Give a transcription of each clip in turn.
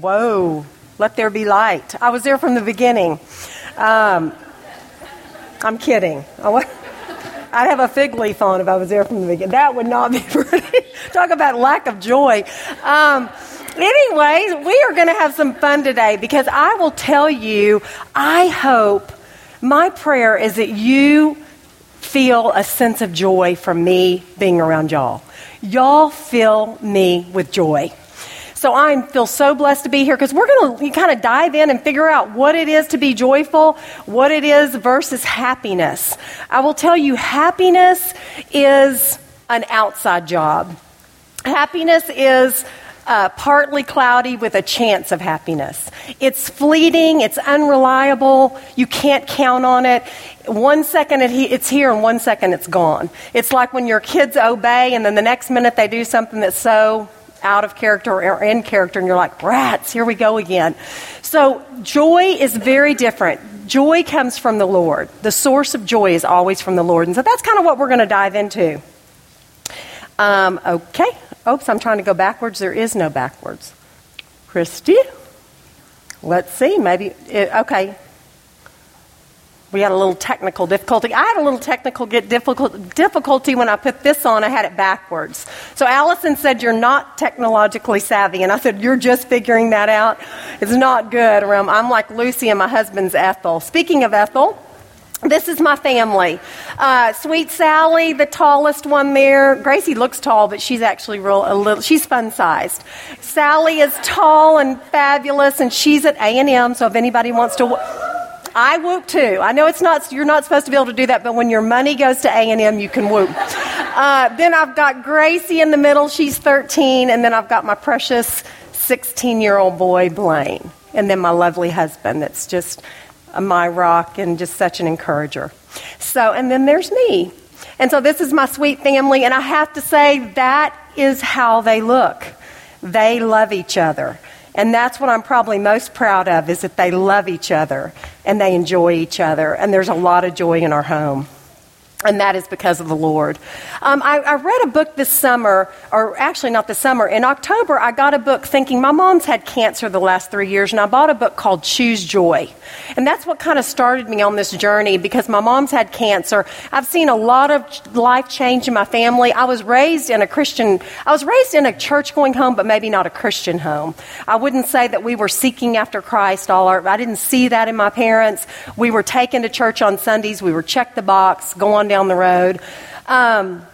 Whoa, let there be light. I was there from the beginning. Um, I'm kidding. I'd have a fig leaf on if I was there from the beginning. That would not be pretty. Talk about lack of joy. Um, anyways, we are going to have some fun today because I will tell you, I hope, my prayer is that you feel a sense of joy from me being around y'all. Y'all fill me with joy. So I feel so blessed to be here because we're going to kind of dive in and figure out what it is to be joyful, what it is versus happiness. I will tell you, happiness is an outside job. Happiness is uh, partly cloudy with a chance of happiness. It's fleeting, it's unreliable, you can't count on it. One second it's here and one second it's gone. It's like when your kids obey and then the next minute they do something that's so out of character or in character, and you're like, rats, here we go again. So, joy is very different. Joy comes from the Lord. The source of joy is always from the Lord. And so, that's kind of what we're going to dive into. Um, okay. Oops, I'm trying to go backwards. There is no backwards. Christy? Let's see. Maybe. It, okay we had a little technical difficulty. I had a little technical get difficult, difficulty when I put this on. I had it backwards. So Allison said, You're not technologically savvy. And I said, You're just figuring that out. It's not good. I'm like Lucy and my husband's Ethel. Speaking of Ethel, this is my family. Uh, Sweet Sally, the tallest one there. Gracie looks tall, but she's actually real a little. She's fun sized. Sally is tall and fabulous, and she's at A and M. So if anybody wants to. I whoop too. I know it's not, you're not supposed to be able to do that, but when your money goes to A&M, you can whoop. Uh, then I've got Gracie in the middle. She's 13. And then I've got my precious 16 year old boy, Blaine. And then my lovely husband that's just my rock and just such an encourager. So, and then there's me. And so this is my sweet family. And I have to say, that is how they look. They love each other. And that's what I'm probably most proud of is that they love each other and they enjoy each other. And there's a lot of joy in our home and that is because of the Lord. Um, I, I, read a book this summer, or actually not this summer. In October, I got a book thinking my mom's had cancer the last three years, and I bought a book called Choose Joy. And that's what kind of started me on this journey because my mom's had cancer. I've seen a lot of life change in my family. I was raised in a Christian, I was raised in a church going home, but maybe not a Christian home. I wouldn't say that we were seeking after Christ all our, I didn't see that in my parents. We were taken to church on Sundays, we were check the box, go on down the road. Um,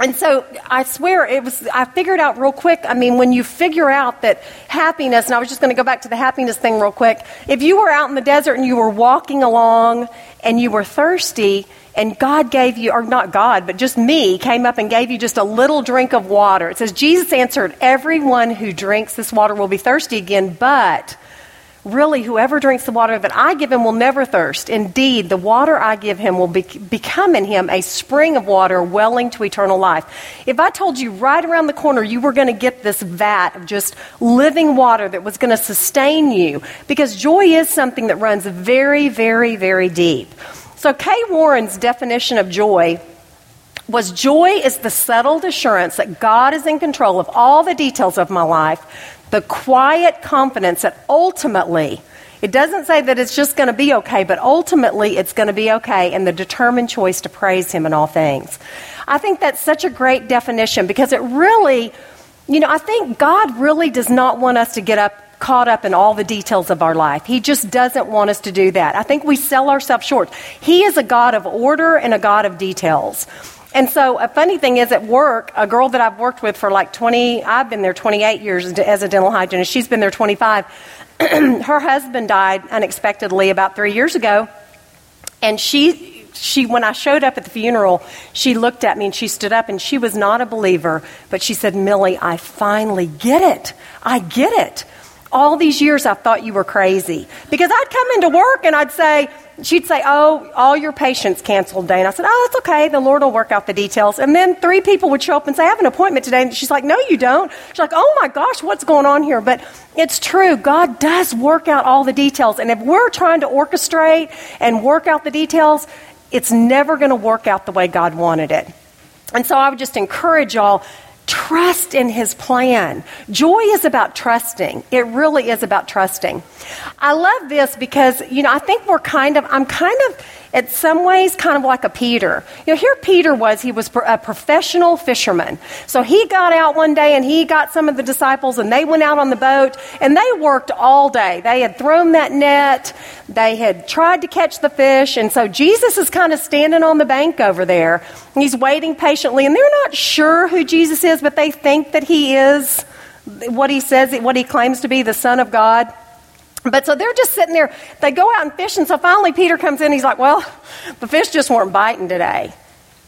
and so I swear it was, I figured out real quick. I mean, when you figure out that happiness, and I was just going to go back to the happiness thing real quick. If you were out in the desert and you were walking along and you were thirsty, and God gave you, or not God, but just me, came up and gave you just a little drink of water. It says, Jesus answered, Everyone who drinks this water will be thirsty again, but Really, whoever drinks the water that I give him will never thirst. Indeed, the water I give him will be, become in him a spring of water welling to eternal life. If I told you right around the corner you were going to get this vat of just living water that was going to sustain you, because joy is something that runs very, very, very deep. So, Kay Warren's definition of joy was joy is the settled assurance that God is in control of all the details of my life the quiet confidence that ultimately, it doesn't say that it's just going to be okay, but ultimately it's going to be okay, and the determined choice to praise Him in all things. I think that's such a great definition because it really, you know, I think God really does not want us to get up caught up in all the details of our life. He just doesn't want us to do that. I think we sell ourselves short. He is a God of order and a God of details. And so, a funny thing is at work, a girl that I've worked with for like 20, I've been there 28 years as a dental hygienist. She's been there 25. Her husband died unexpectedly about three years ago. And she, she, when I showed up at the funeral, she looked at me and she stood up and she was not a believer, but she said, Millie, I finally get it. I get it. All these years I thought you were crazy. Because I'd come into work and I'd say, she'd say, Oh, all your patients canceled today. And I said, Oh, that's okay. The Lord will work out the details. And then three people would show up and say, I have an appointment today. And she's like, No, you don't. She's like, Oh my gosh, what's going on here? But it's true. God does work out all the details. And if we're trying to orchestrate and work out the details, it's never going to work out the way God wanted it. And so I would just encourage y'all Trust in his plan. Joy is about trusting. It really is about trusting. I love this because, you know, I think we're kind of, I'm kind of, in some ways kind of like a Peter. You know, here Peter was, he was a professional fisherman. So he got out one day and he got some of the disciples and they went out on the boat and they worked all day. They had thrown that net, they had tried to catch the fish, and so Jesus is kind of standing on the bank over there. He's waiting patiently and they're not sure who Jesus is, but they think that he is what he says, what he claims to be the Son of God. But so they're just sitting there. They go out and fish, and so finally Peter comes in. He's like, Well, the fish just weren't biting today.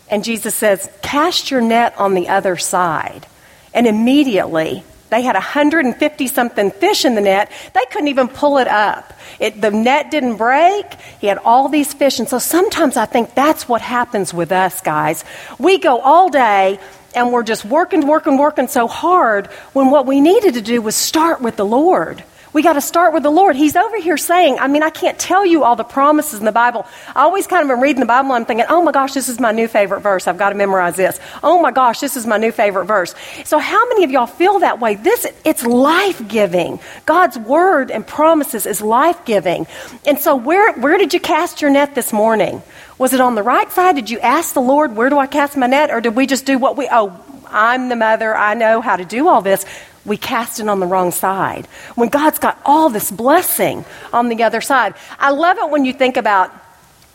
And Jesus says, Cast your net on the other side. And immediately, they had 150 something fish in the net. They couldn't even pull it up. It, the net didn't break. He had all these fish. And so sometimes I think that's what happens with us, guys. We go all day and we're just working, working, working so hard when what we needed to do was start with the Lord. We got to start with the Lord. He's over here saying, I mean, I can't tell you all the promises in the Bible. I always kind of am reading the Bible and I'm thinking, oh my gosh, this is my new favorite verse. I've got to memorize this. Oh my gosh, this is my new favorite verse. So how many of y'all feel that way? This, it's life-giving. God's word and promises is life-giving. And so where, where did you cast your net this morning? Was it on the right side? Did you ask the Lord, where do I cast my net? Or did we just do what we, oh, I'm the mother. I know how to do all this we cast it on the wrong side. When God's got all this blessing on the other side. I love it when you think about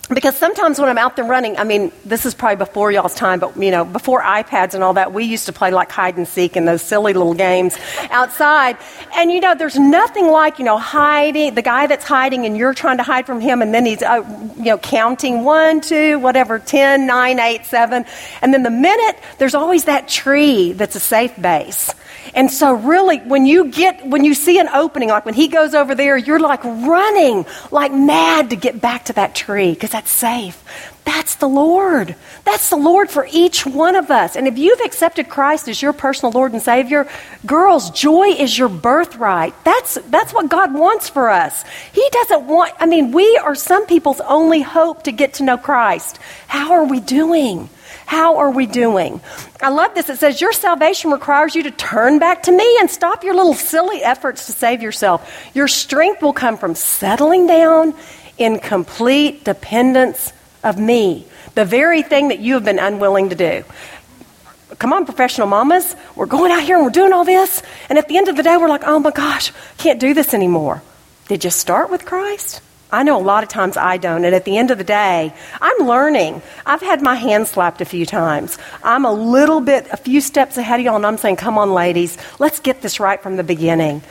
because sometimes when I'm out there running, I mean, this is probably before y'all's time, but you know, before iPads and all that, we used to play like hide and seek and those silly little games outside. And you know, there's nothing like, you know, hiding, the guy that's hiding and you're trying to hide from him and then he's, uh, you know, counting one, two, whatever, ten, nine, eight, seven. And then the minute, there's always that tree that's a safe base. And so really, when you get, when you see an opening, like when he goes over there, you're like running like mad to get back to that tree because that's safe. That's the Lord. That's the Lord for each one of us. And if you've accepted Christ as your personal Lord and Savior, girls, joy is your birthright. That's, that's what God wants for us. He doesn't want, I mean, we are some people's only hope to get to know Christ. How are we doing? How are we doing? I love this. It says, Your salvation requires you to turn back to me and stop your little silly efforts to save yourself. Your strength will come from settling down in complete dependence of me, the very thing that you have been unwilling to do. Come on, professional mamas. We're going out here and we're doing all this. And at the end of the day, we're like, oh my gosh, can't do this anymore. Did you start with Christ? I know a lot of times I don't. And at the end of the day, I'm learning. I've had my hand slapped a few times. I'm a little bit, a few steps ahead of y'all, and I'm saying, come on, ladies, let's get this right from the beginning.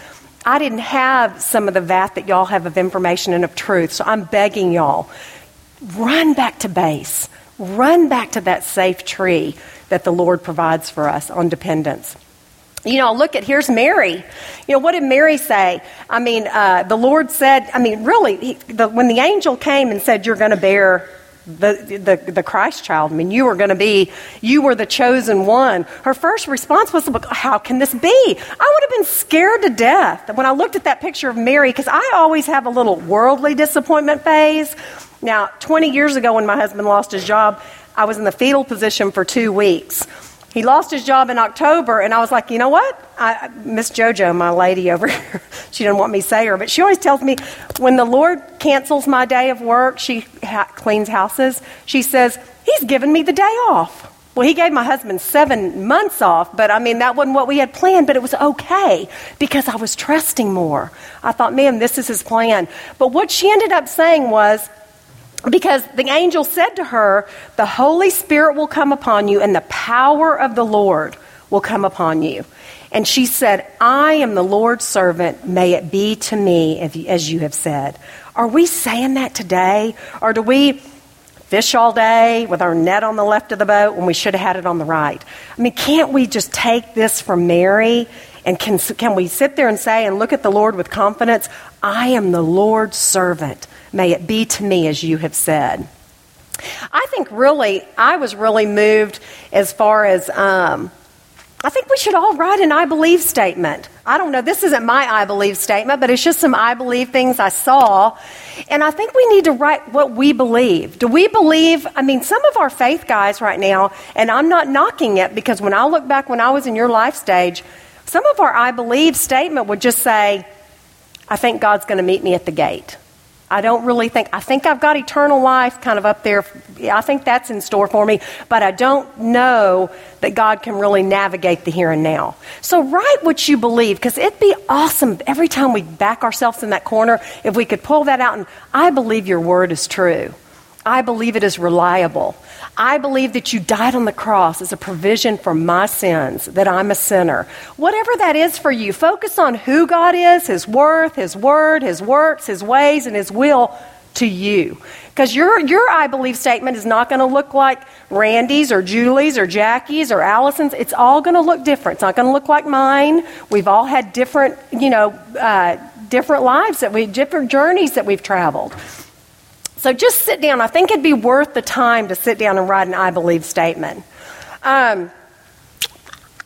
I didn't have some of the vat that y'all have of information and of truth, so I'm begging y'all, run back to base. Run back to that safe tree that the Lord provides for us on dependence you know, look at here's Mary. You know, what did Mary say? I mean, uh, the Lord said, I mean, really, he, the, when the angel came and said, You're going to bear the, the, the Christ child, I mean, you were going to be, you were the chosen one. Her first response was, How can this be? I would have been scared to death when I looked at that picture of Mary, because I always have a little worldly disappointment phase. Now, 20 years ago, when my husband lost his job, I was in the fetal position for two weeks. He lost his job in October, and I was like, you know what? I, Miss JoJo, my lady over here, she didn't want me to say her, but she always tells me when the Lord cancels my day of work, she ha- cleans houses. She says, He's given me the day off. Well, he gave my husband seven months off, but I mean, that wasn't what we had planned, but it was okay because I was trusting more. I thought, man, this is his plan. But what she ended up saying was, because the angel said to her, The Holy Spirit will come upon you, and the power of the Lord will come upon you. And she said, I am the Lord's servant. May it be to me as you have said. Are we saying that today? Or do we fish all day with our net on the left of the boat when we should have had it on the right? I mean, can't we just take this from Mary and can, can we sit there and say and look at the Lord with confidence? I am the Lord's servant. May it be to me as you have said. I think really, I was really moved as far as, um, I think we should all write an I believe statement. I don't know, this isn't my I believe statement, but it's just some I believe things I saw. And I think we need to write what we believe. Do we believe? I mean, some of our faith guys right now, and I'm not knocking it because when I look back when I was in your life stage, some of our I believe statement would just say, I think God's going to meet me at the gate. I don't really think, I think I've got eternal life kind of up there. I think that's in store for me, but I don't know that God can really navigate the here and now. So write what you believe, because it'd be awesome every time we back ourselves in that corner if we could pull that out and, I believe your word is true. I believe it is reliable. I believe that you died on the cross as a provision for my sins, that I'm a sinner. Whatever that is for you, focus on who God is, His worth, His word, His works, His ways, and His will to you. Because your, your I believe statement is not going to look like Randy's or Julie's or Jackie's or Allison's. It's all going to look different. It's not going to look like mine. We've all had different, you know, uh, different lives that we, different journeys that we've traveled. So just sit down. I think it'd be worth the time to sit down and write an I believe statement. Um,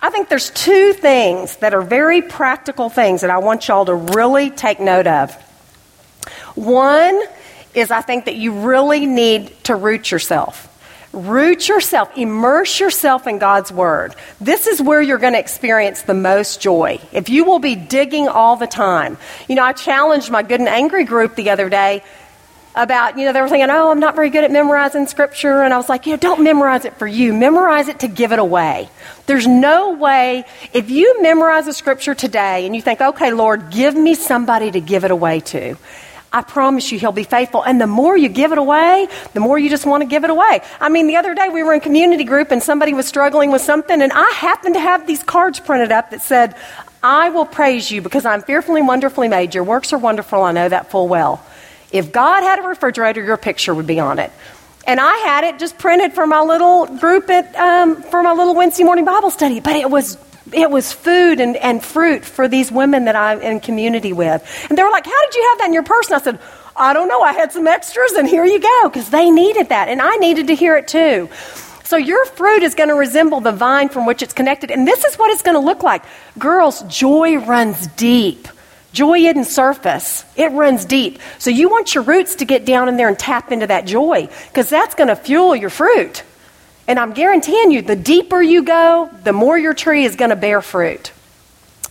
I think there's two things that are very practical things that I want y'all to really take note of. One is I think that you really need to root yourself. Root yourself, immerse yourself in God's Word. This is where you're going to experience the most joy. If you will be digging all the time. You know, I challenged my good and angry group the other day about, you know, they were thinking, oh, I'm not very good at memorizing scripture. And I was like, you know, don't memorize it for you. Memorize it to give it away. There's no way, if you memorize a scripture today and you think, okay, Lord, give me somebody to give it away to. I promise you he'll be faithful. And the more you give it away, the more you just want to give it away. I mean, the other day we were in community group and somebody was struggling with something, and I happened to have these cards printed up that said, I will praise you because I'm fearfully and wonderfully made. Your works are wonderful. I know that full well. If God had a refrigerator, your picture would be on it. And I had it just printed for my little group at um, for my little Wednesday morning Bible study. But it was it was food and, and fruit for these women that I'm in community with. And they were like, How did you have that in your purse? And I said, I don't know. I had some extras, and here you go, because they needed that. And I needed to hear it too. So your fruit is going to resemble the vine from which it's connected. And this is what it's going to look like. Girls, joy runs deep. Joy isn't surface, it runs deep. So you want your roots to get down in there and tap into that joy because that's going to fuel your fruit. And I'm guaranteeing you, the deeper you go, the more your tree is going to bear fruit.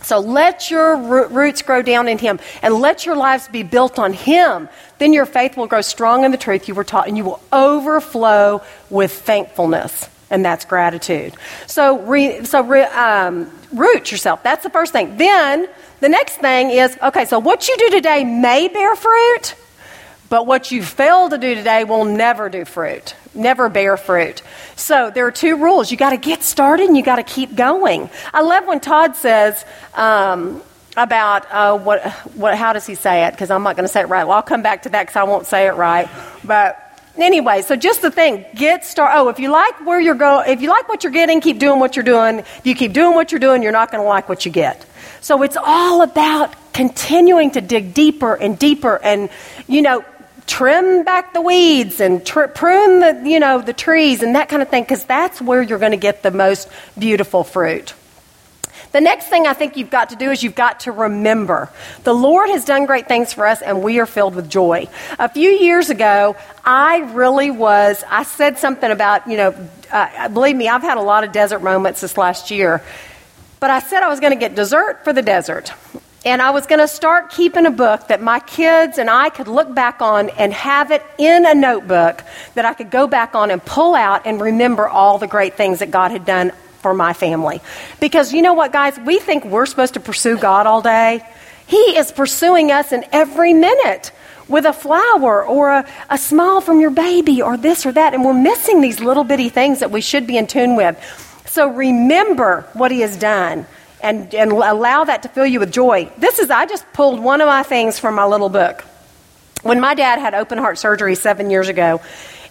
So let your roots grow down in Him and let your lives be built on Him. Then your faith will grow strong in the truth you were taught and you will overflow with thankfulness. And that's gratitude. So, re, so re, um, root yourself. That's the first thing. Then the next thing is okay, so what you do today may bear fruit, but what you fail to do today will never do fruit, never bear fruit. So there are two rules. You got to get started and you got to keep going. I love when Todd says, um, about uh, what, what, how does he say it? Because I'm not going to say it right. Well, I'll come back to that because I won't say it right. But anyway, so just the thing, get started. Oh, if you like where you're going, if you like what you're getting, keep doing what you're doing. If you keep doing what you're doing, you're not going to like what you get. So it's all about continuing to dig deeper and deeper and, you know, trim back the weeds and tr- prune the, you know, the trees and that kind of thing because that's where you're going to get the most beautiful fruit. The next thing I think you've got to do is you've got to remember the Lord has done great things for us and we are filled with joy. A few years ago, I really was, I said something about, you know, uh, believe me, I've had a lot of desert moments this last year. But I said I was going to get dessert for the desert. And I was going to start keeping a book that my kids and I could look back on and have it in a notebook that I could go back on and pull out and remember all the great things that God had done for my family. Because you know what, guys? We think we're supposed to pursue God all day. He is pursuing us in every minute with a flower or a, a smile from your baby or this or that. And we're missing these little bitty things that we should be in tune with. So remember what he has done and, and allow that to fill you with joy. This is, I just pulled one of my things from my little book. When my dad had open heart surgery seven years ago,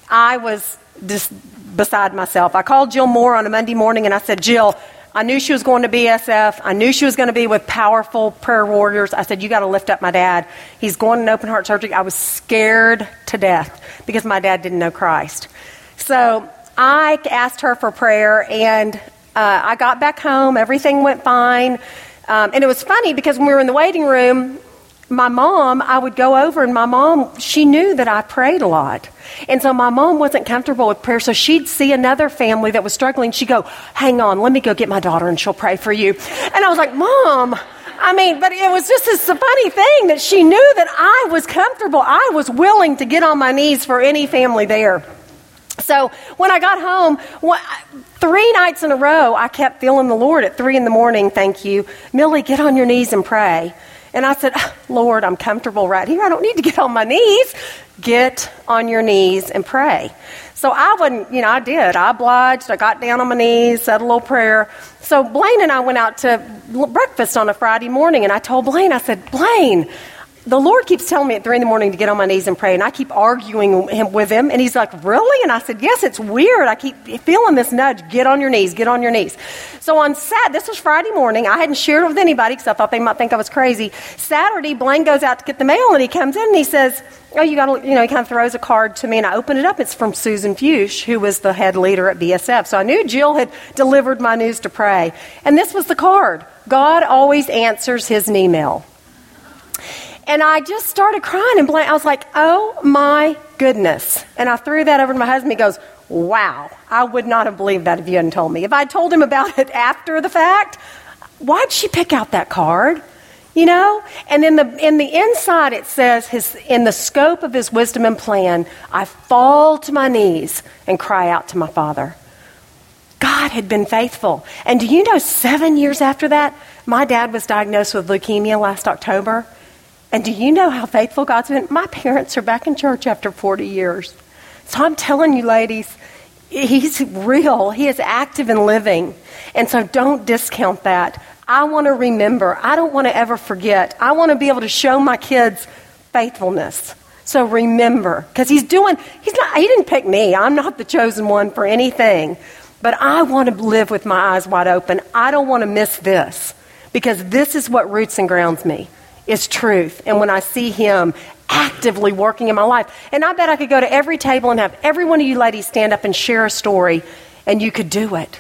I was just beside myself. I called Jill Moore on a Monday morning and I said, Jill, I knew she was going to BSF. I knew she was going to be with powerful prayer warriors. I said, You got to lift up my dad. He's going to open heart surgery. I was scared to death because my dad didn't know Christ. So I asked her for prayer, and uh, I got back home. Everything went fine. Um, and it was funny because when we were in the waiting room, my mom, I would go over and my mom, she knew that I prayed a lot. And so my mom wasn't comfortable with prayer, so she'd see another family that was struggling. She'd go, Hang on, let me go get my daughter and she'll pray for you. And I was like, Mom, I mean, but it was just this funny thing that she knew that I was comfortable. I was willing to get on my knees for any family there. So when I got home, what, three nights in a row, I kept feeling the Lord at three in the morning. Thank you. Millie, get on your knees and pray. And I said, ah, Lord, I'm comfortable right here. I don't need to get on my knees. Get on your knees and pray. So I wouldn't, you know, I did. I obliged. I got down on my knees, said a little prayer. So Blaine and I went out to breakfast on a Friday morning, and I told Blaine, I said, Blaine, the Lord keeps telling me at three in the morning to get on my knees and pray, and I keep arguing with him, and he's like, "Really?" And I said, "Yes, it's weird. I keep feeling this nudge: get on your knees, get on your knees." So on Sat, this was Friday morning. I hadn't shared it with anybody because I thought they might think I was crazy. Saturday, Blaine goes out to get the mail, and he comes in and he says, "Oh, you got to," you know, he kind of throws a card to me, and I open it up. It's from Susan Fuchs, who was the head leader at BSF. So I knew Jill had delivered my news to pray, and this was the card. God always answers his email. And I just started crying and blank. I was like, oh my goodness. And I threw that over to my husband. He goes, wow, I would not have believed that if you hadn't told me. If I told him about it after the fact, why'd she pick out that card? You know? And in the, in the inside, it says, his, in the scope of his wisdom and plan, I fall to my knees and cry out to my father. God had been faithful. And do you know, seven years after that, my dad was diagnosed with leukemia last October. And do you know how faithful God's been? My parents are back in church after 40 years. So I'm telling you, ladies, He's real. He is active and living. And so don't discount that. I want to remember. I don't want to ever forget. I want to be able to show my kids faithfulness. So remember, because he's doing, he's not, he didn't pick me. I'm not the chosen one for anything. But I want to live with my eyes wide open. I don't want to miss this because this is what roots and grounds me is truth. And when I see Him actively working in my life, and I bet I could go to every table and have every one of you ladies stand up and share a story, and you could do it.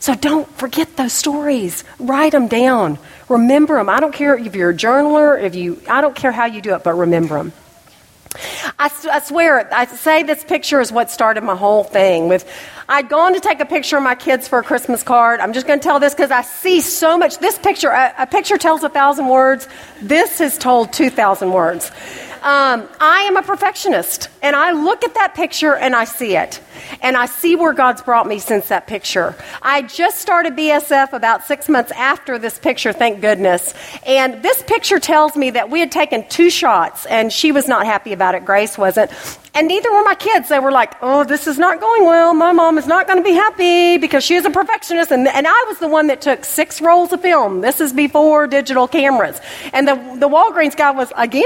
So don't forget those stories. Write them down. Remember them. I don't care if you're a journaler, if you, I don't care how you do it, but remember them. I, I, swear, I say this picture is what started my whole thing. With, I'd gone to take a picture of my kids for a Christmas card. I'm just going to tell this because I see so much. This picture, a, a, picture tells a thousand words. This has told two thousand words. Um, I am a perfectionist, and I look at that picture and I see it. And I see where God's brought me since that picture. I just started BSF about six months after this picture, thank goodness. And this picture tells me that we had taken two shots, and she was not happy about it. Grace wasn't. And neither were my kids. They were like, oh, this is not going well. My mom is not going to be happy because she is a perfectionist. And, and I was the one that took six rolls of film. This is before digital cameras. And the, the Walgreens guy was, again?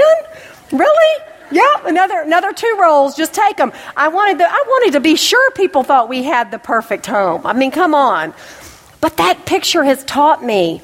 Really? Yeah, another another two rolls. Just take them. I wanted to, I wanted to be sure people thought we had the perfect home. I mean, come on. But that picture has taught me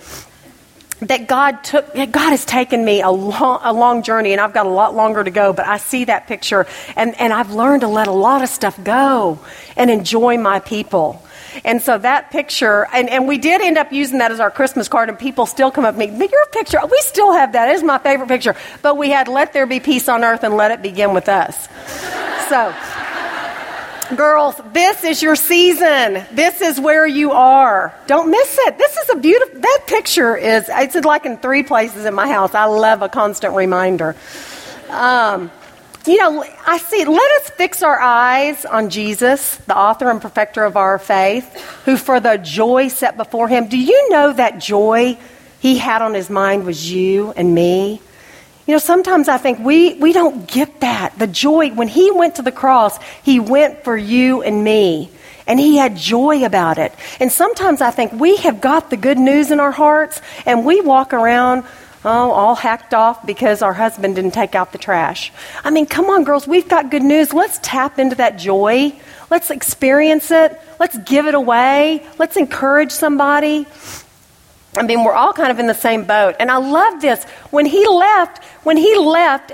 that God took God has taken me a long a long journey and I've got a lot longer to go, but I see that picture and, and I've learned to let a lot of stuff go and enjoy my people. And so that picture, and, and we did end up using that as our Christmas card, and people still come up to me, your picture, we still have that. It is my favorite picture. But we had let there be peace on earth and let it begin with us. so, girls, this is your season. This is where you are. Don't miss it. This is a beautiful, that picture is, it's like in three places in my house. I love a constant reminder. Um, you know, I see, let us fix our eyes on Jesus, the author and perfecter of our faith, who for the joy set before him. Do you know that joy he had on his mind was you and me? You know, sometimes I think we, we don't get that. The joy, when he went to the cross, he went for you and me. And he had joy about it. And sometimes I think we have got the good news in our hearts and we walk around Oh, all hacked off because our husband didn't take out the trash. I mean, come on, girls, we've got good news. Let's tap into that joy. Let's experience it. Let's give it away. Let's encourage somebody. I mean, we're all kind of in the same boat. And I love this. When he left, when he left,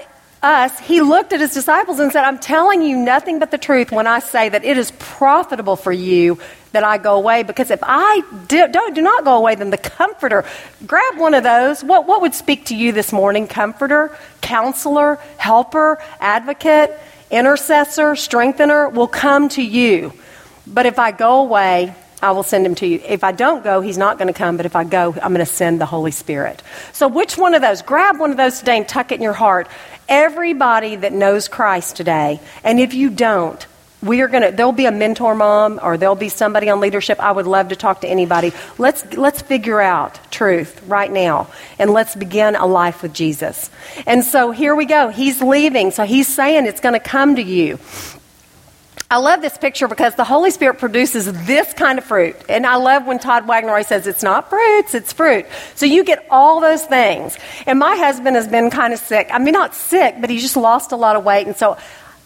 us, he looked at his disciples and said, I'm telling you nothing but the truth when I say that it is profitable for you that I go away. Because if I do, don't, do not go away, then the comforter, grab one of those. What, what would speak to you this morning? Comforter, counselor, helper, advocate, intercessor, strengthener will come to you. But if I go away, I will send him to you. If I don't go, he's not going to come, but if I go, I'm going to send the Holy Spirit. So, which one of those? Grab one of those today and tuck it in your heart. Everybody that knows Christ today, and if you don't, we are going to there'll be a mentor mom or there'll be somebody on leadership i would love to talk to anybody let's let's figure out truth right now and let's begin a life with jesus and so here we go he's leaving so he's saying it's going to come to you I love this picture because the Holy Spirit produces this kind of fruit. And I love when Todd Wagner says it's not fruits, it's fruit. So you get all those things. And my husband has been kind of sick. I mean, not sick, but he just lost a lot of weight. And so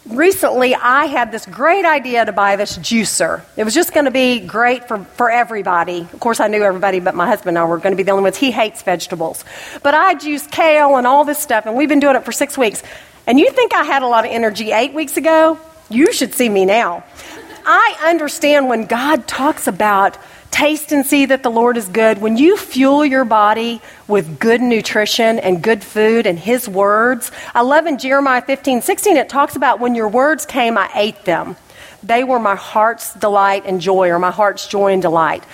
recently I had this great idea to buy this juicer. It was just going to be great for, for everybody. Of course, I knew everybody, but my husband and I were going to be the only ones. He hates vegetables. But I juice kale and all this stuff, and we've been doing it for six weeks. And you think I had a lot of energy eight weeks ago? You should see me now. I understand when God talks about taste and see that the Lord is good, when you fuel your body with good nutrition and good food and His words, I love in Jeremiah 15, 16, it talks about when your words came, I ate them. They were my heart's delight and joy, or my heart's joy and delight.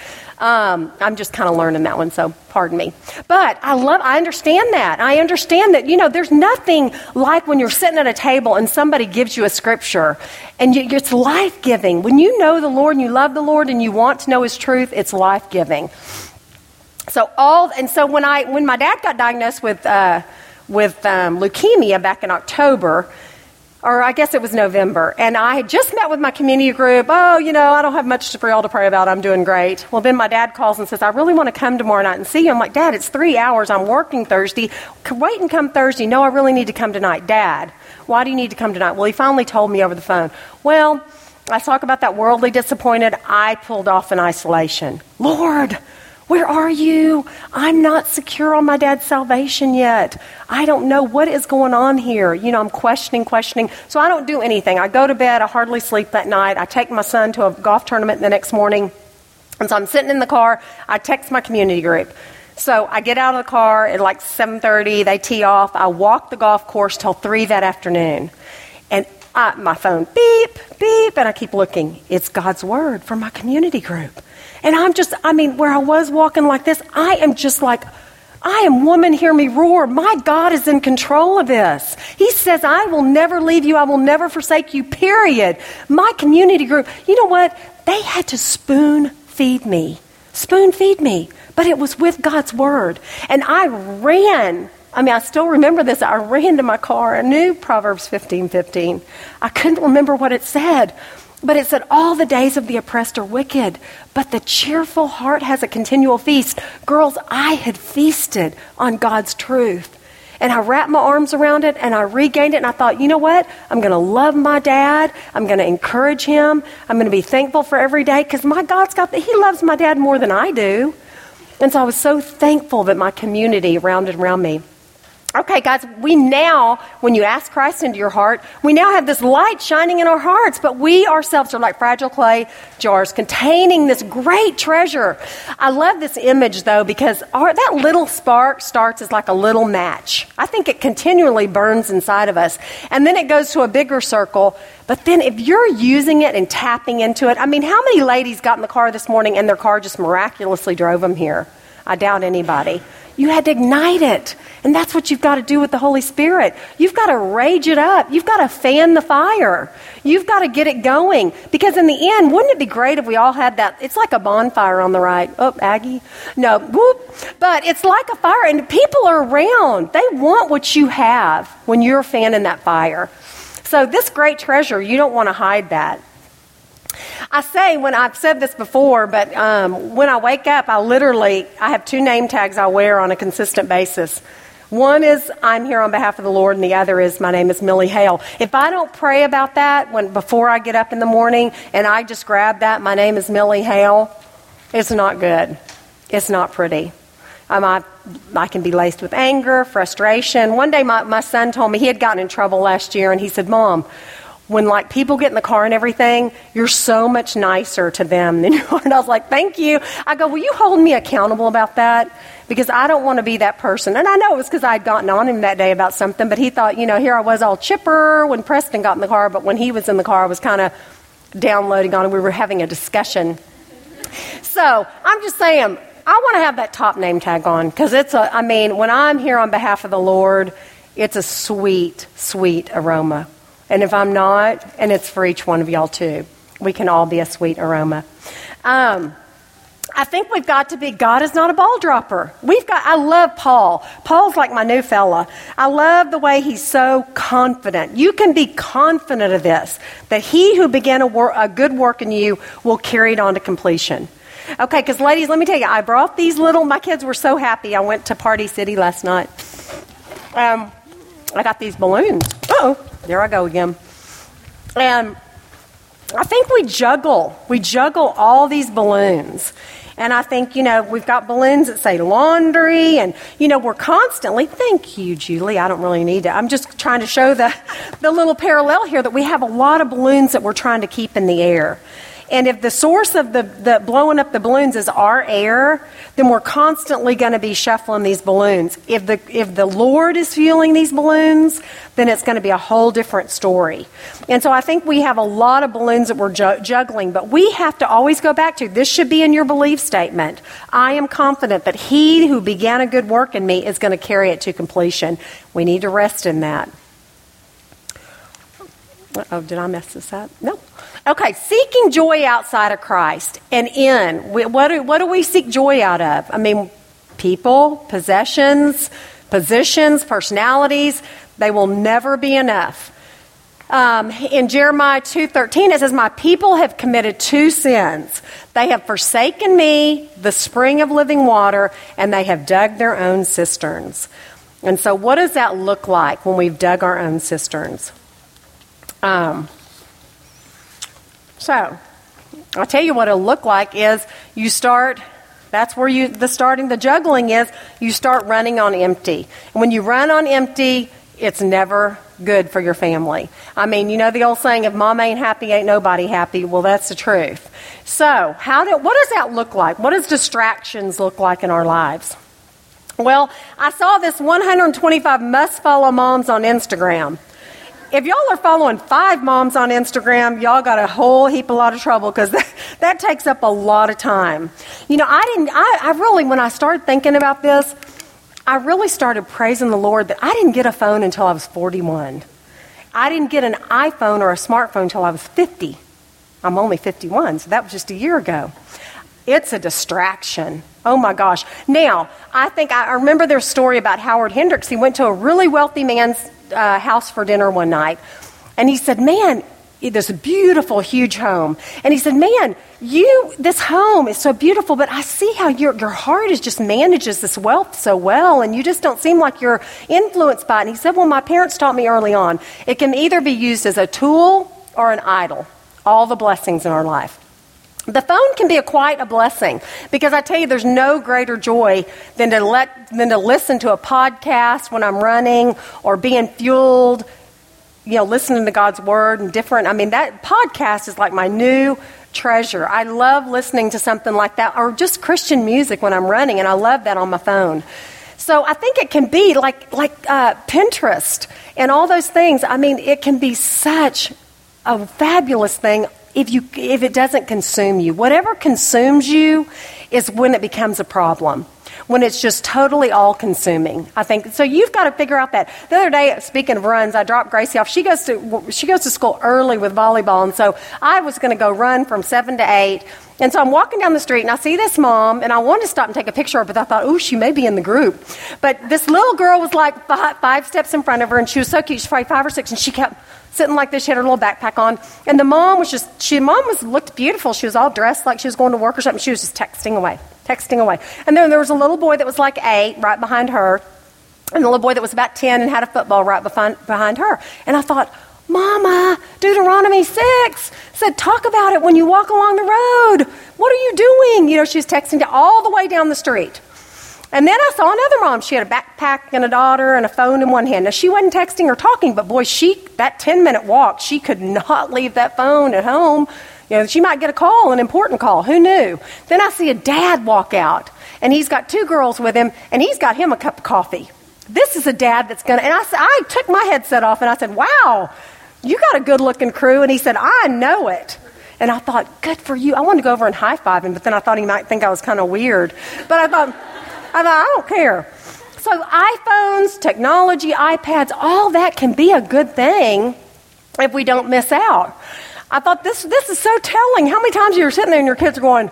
Um, I'm just kind of learning that one, so pardon me. But I love, I understand that. I understand that, you know, there's nothing like when you're sitting at a table and somebody gives you a scripture and you, it's life giving. When you know the Lord and you love the Lord and you want to know His truth, it's life giving. So all, and so when I, when my dad got diagnosed with, uh, with um, leukemia back in October, or I guess it was November, and I had just met with my community group. Oh, you know, I don't have much for y'all to pray about. I'm doing great. Well, then my dad calls and says, I really want to come tomorrow night and see you. I'm like, Dad, it's three hours. I'm working Thursday. Wait and come Thursday. No, I really need to come tonight. Dad, why do you need to come tonight? Well, he finally told me over the phone. Well, I talk about that worldly disappointed. I pulled off in isolation. Lord, where are you? I'm not secure on my dad's salvation yet. I don't know what is going on here. You know, I'm questioning, questioning. So I don't do anything. I go to bed. I hardly sleep that night. I take my son to a golf tournament the next morning. And so I'm sitting in the car. I text my community group. So I get out of the car at like 7:30. They tee off. I walk the golf course till three that afternoon, and I, my phone beep beep, and I keep looking. It's God's word from my community group. And I'm just, I mean, where I was walking like this, I am just like, I am woman, hear me roar. My God is in control of this. He says, I will never leave you. I will never forsake you, period. My community group, you know what? They had to spoon feed me. Spoon feed me. But it was with God's word. And I ran. I mean, I still remember this. I ran to my car. I knew Proverbs 15 15. I couldn't remember what it said. But it said, All the days of the oppressed are wicked, but the cheerful heart has a continual feast. Girls, I had feasted on God's truth. And I wrapped my arms around it and I regained it. And I thought, you know what? I'm going to love my dad. I'm going to encourage him. I'm going to be thankful for every day because my God's got that. He loves my dad more than I do. And so I was so thankful that my community rounded around me Okay, guys, we now, when you ask Christ into your heart, we now have this light shining in our hearts, but we ourselves are like fragile clay jars containing this great treasure. I love this image, though, because our, that little spark starts as like a little match. I think it continually burns inside of us, and then it goes to a bigger circle. But then if you're using it and tapping into it, I mean, how many ladies got in the car this morning and their car just miraculously drove them here? I doubt anybody. You had to ignite it. And that's what you've got to do with the Holy Spirit. You've got to rage it up. You've got to fan the fire. You've got to get it going. Because in the end, wouldn't it be great if we all had that? It's like a bonfire on the right. Oh, Aggie. No, whoop. But it's like a fire, and people are around. They want what you have when you're fanning that fire. So, this great treasure, you don't want to hide that. I say when I've said this before, but um, when I wake up, I literally I have two name tags I wear on a consistent basis. One is I'm here on behalf of the Lord, and the other is my name is Millie Hale. If I don't pray about that when before I get up in the morning, and I just grab that, my name is Millie Hale, it's not good. It's not pretty. Um, I, I can be laced with anger, frustration. One day, my, my son told me he had gotten in trouble last year, and he said, Mom, when like people get in the car and everything, you're so much nicer to them than you are. And I was like, thank you. I go, will you hold me accountable about that? Because I don't want to be that person. And I know it was because I had gotten on him that day about something, but he thought, you know, here I was all chipper when Preston got in the car, but when he was in the car, I was kind of downloading on him. We were having a discussion. So I'm just saying, I want to have that top name tag on because it's a, I mean, when I'm here on behalf of the Lord, it's a sweet, sweet aroma. And if I'm not, and it's for each one of y'all too, we can all be a sweet aroma. Um, I think we've got to be, God is not a ball dropper. We've got, I love Paul. Paul's like my new fella. I love the way he's so confident. You can be confident of this, that he who began a, wor- a good work in you will carry it on to completion. Okay, because ladies, let me tell you, I brought these little, my kids were so happy. I went to Party City last night. Um, I got these balloons. Oh, there I go again. And I think we juggle. We juggle all these balloons. And I think, you know, we've got balloons that say laundry, and, you know, we're constantly, thank you, Julie. I don't really need to. I'm just trying to show the, the little parallel here that we have a lot of balloons that we're trying to keep in the air. And if the source of the, the blowing up the balloons is our air, then we're constantly going to be shuffling these balloons. If the, if the Lord is fueling these balloons, then it's going to be a whole different story. And so I think we have a lot of balloons that we're ju- juggling, but we have to always go back to this should be in your belief statement. I am confident that he who began a good work in me is going to carry it to completion. We need to rest in that. Oh, did I mess this up? No. Okay, seeking joy outside of Christ and in. What do, what do we seek joy out of? I mean, people, possessions, positions, personalities, they will never be enough. Um, in Jeremiah 2.13, it says, My people have committed two sins. They have forsaken me, the spring of living water, and they have dug their own cisterns. And so, what does that look like when we've dug our own cisterns? Um, so, I'll tell you what it'll look like is you start that's where you the starting the juggling is you start running on empty. And when you run on empty, it's never good for your family. I mean, you know the old saying if mom ain't happy, ain't nobody happy. Well, that's the truth. So, how do what does that look like? What does distractions look like in our lives? Well, I saw this 125 must follow moms on Instagram if y'all are following five moms on Instagram, y'all got a whole heap, a lot of trouble because that, that, takes up a lot of time. You know, I didn't, I, I really, when I started thinking about this, I really started praising the Lord that I didn't get a phone until I was 41. I didn't get an iPhone or a smartphone until I was 50. I'm only 51, so that was just a year ago. It's a distraction. Oh my gosh. Now, I think I remember their story about Howard Hendricks. He went to a really wealthy man's uh, house for dinner one night, and he said, Man, this beautiful, huge home. And he said, Man, you, this home is so beautiful, but I see how your, your heart is just manages this wealth so well, and you just don't seem like you're influenced by it. And he said, Well, my parents taught me early on it can either be used as a tool or an idol, all the blessings in our life. The phone can be a quite a blessing because I tell you, there's no greater joy than to let than to listen to a podcast when I'm running or being fueled, you know, listening to God's word and different. I mean, that podcast is like my new treasure. I love listening to something like that or just Christian music when I'm running, and I love that on my phone. So I think it can be like like uh, Pinterest and all those things. I mean, it can be such a fabulous thing if, you, if it doesn't consume you. Whatever consumes you is when it becomes a problem when it's just totally all consuming. I think so. You've got to figure out that. The other day, speaking of runs, I dropped Gracie off. She goes to she goes to school early with volleyball, and so I was going to go run from seven to eight. And so I'm walking down the street and I see this mom, and I wanted to stop and take a picture of her, but I thought, oh, she may be in the group. But this little girl was like five, steps in front of her, and she was so cute. She's probably five or six, and she kept sitting like this. She had her little backpack on, and the mom was just she mom was looked beautiful. She was all dressed like she was going to work or something. She was just texting away, texting away. And then there was a little boy that was like eight right behind her, and the little boy that was about ten and had a football right behind, behind her. And I thought. Mama, Deuteronomy 6 said, talk about it when you walk along the road. What are you doing? You know, she was texting all the way down the street. And then I saw another mom. She had a backpack and a daughter and a phone in one hand. Now, she wasn't texting or talking, but boy, she, that 10 minute walk, she could not leave that phone at home. You know, she might get a call, an important call. Who knew? Then I see a dad walk out, and he's got two girls with him, and he's got him a cup of coffee. This is a dad that's going to, and I, I took my headset off and I said, wow, you got a good looking crew. And he said, I know it. And I thought, good for you. I wanted to go over and high five him, but then I thought he might think I was kind of weird. But I thought, I thought, I don't care. So iPhones, technology, iPads, all that can be a good thing if we don't miss out. I thought this this is so telling. How many times you're sitting there and your kids are going,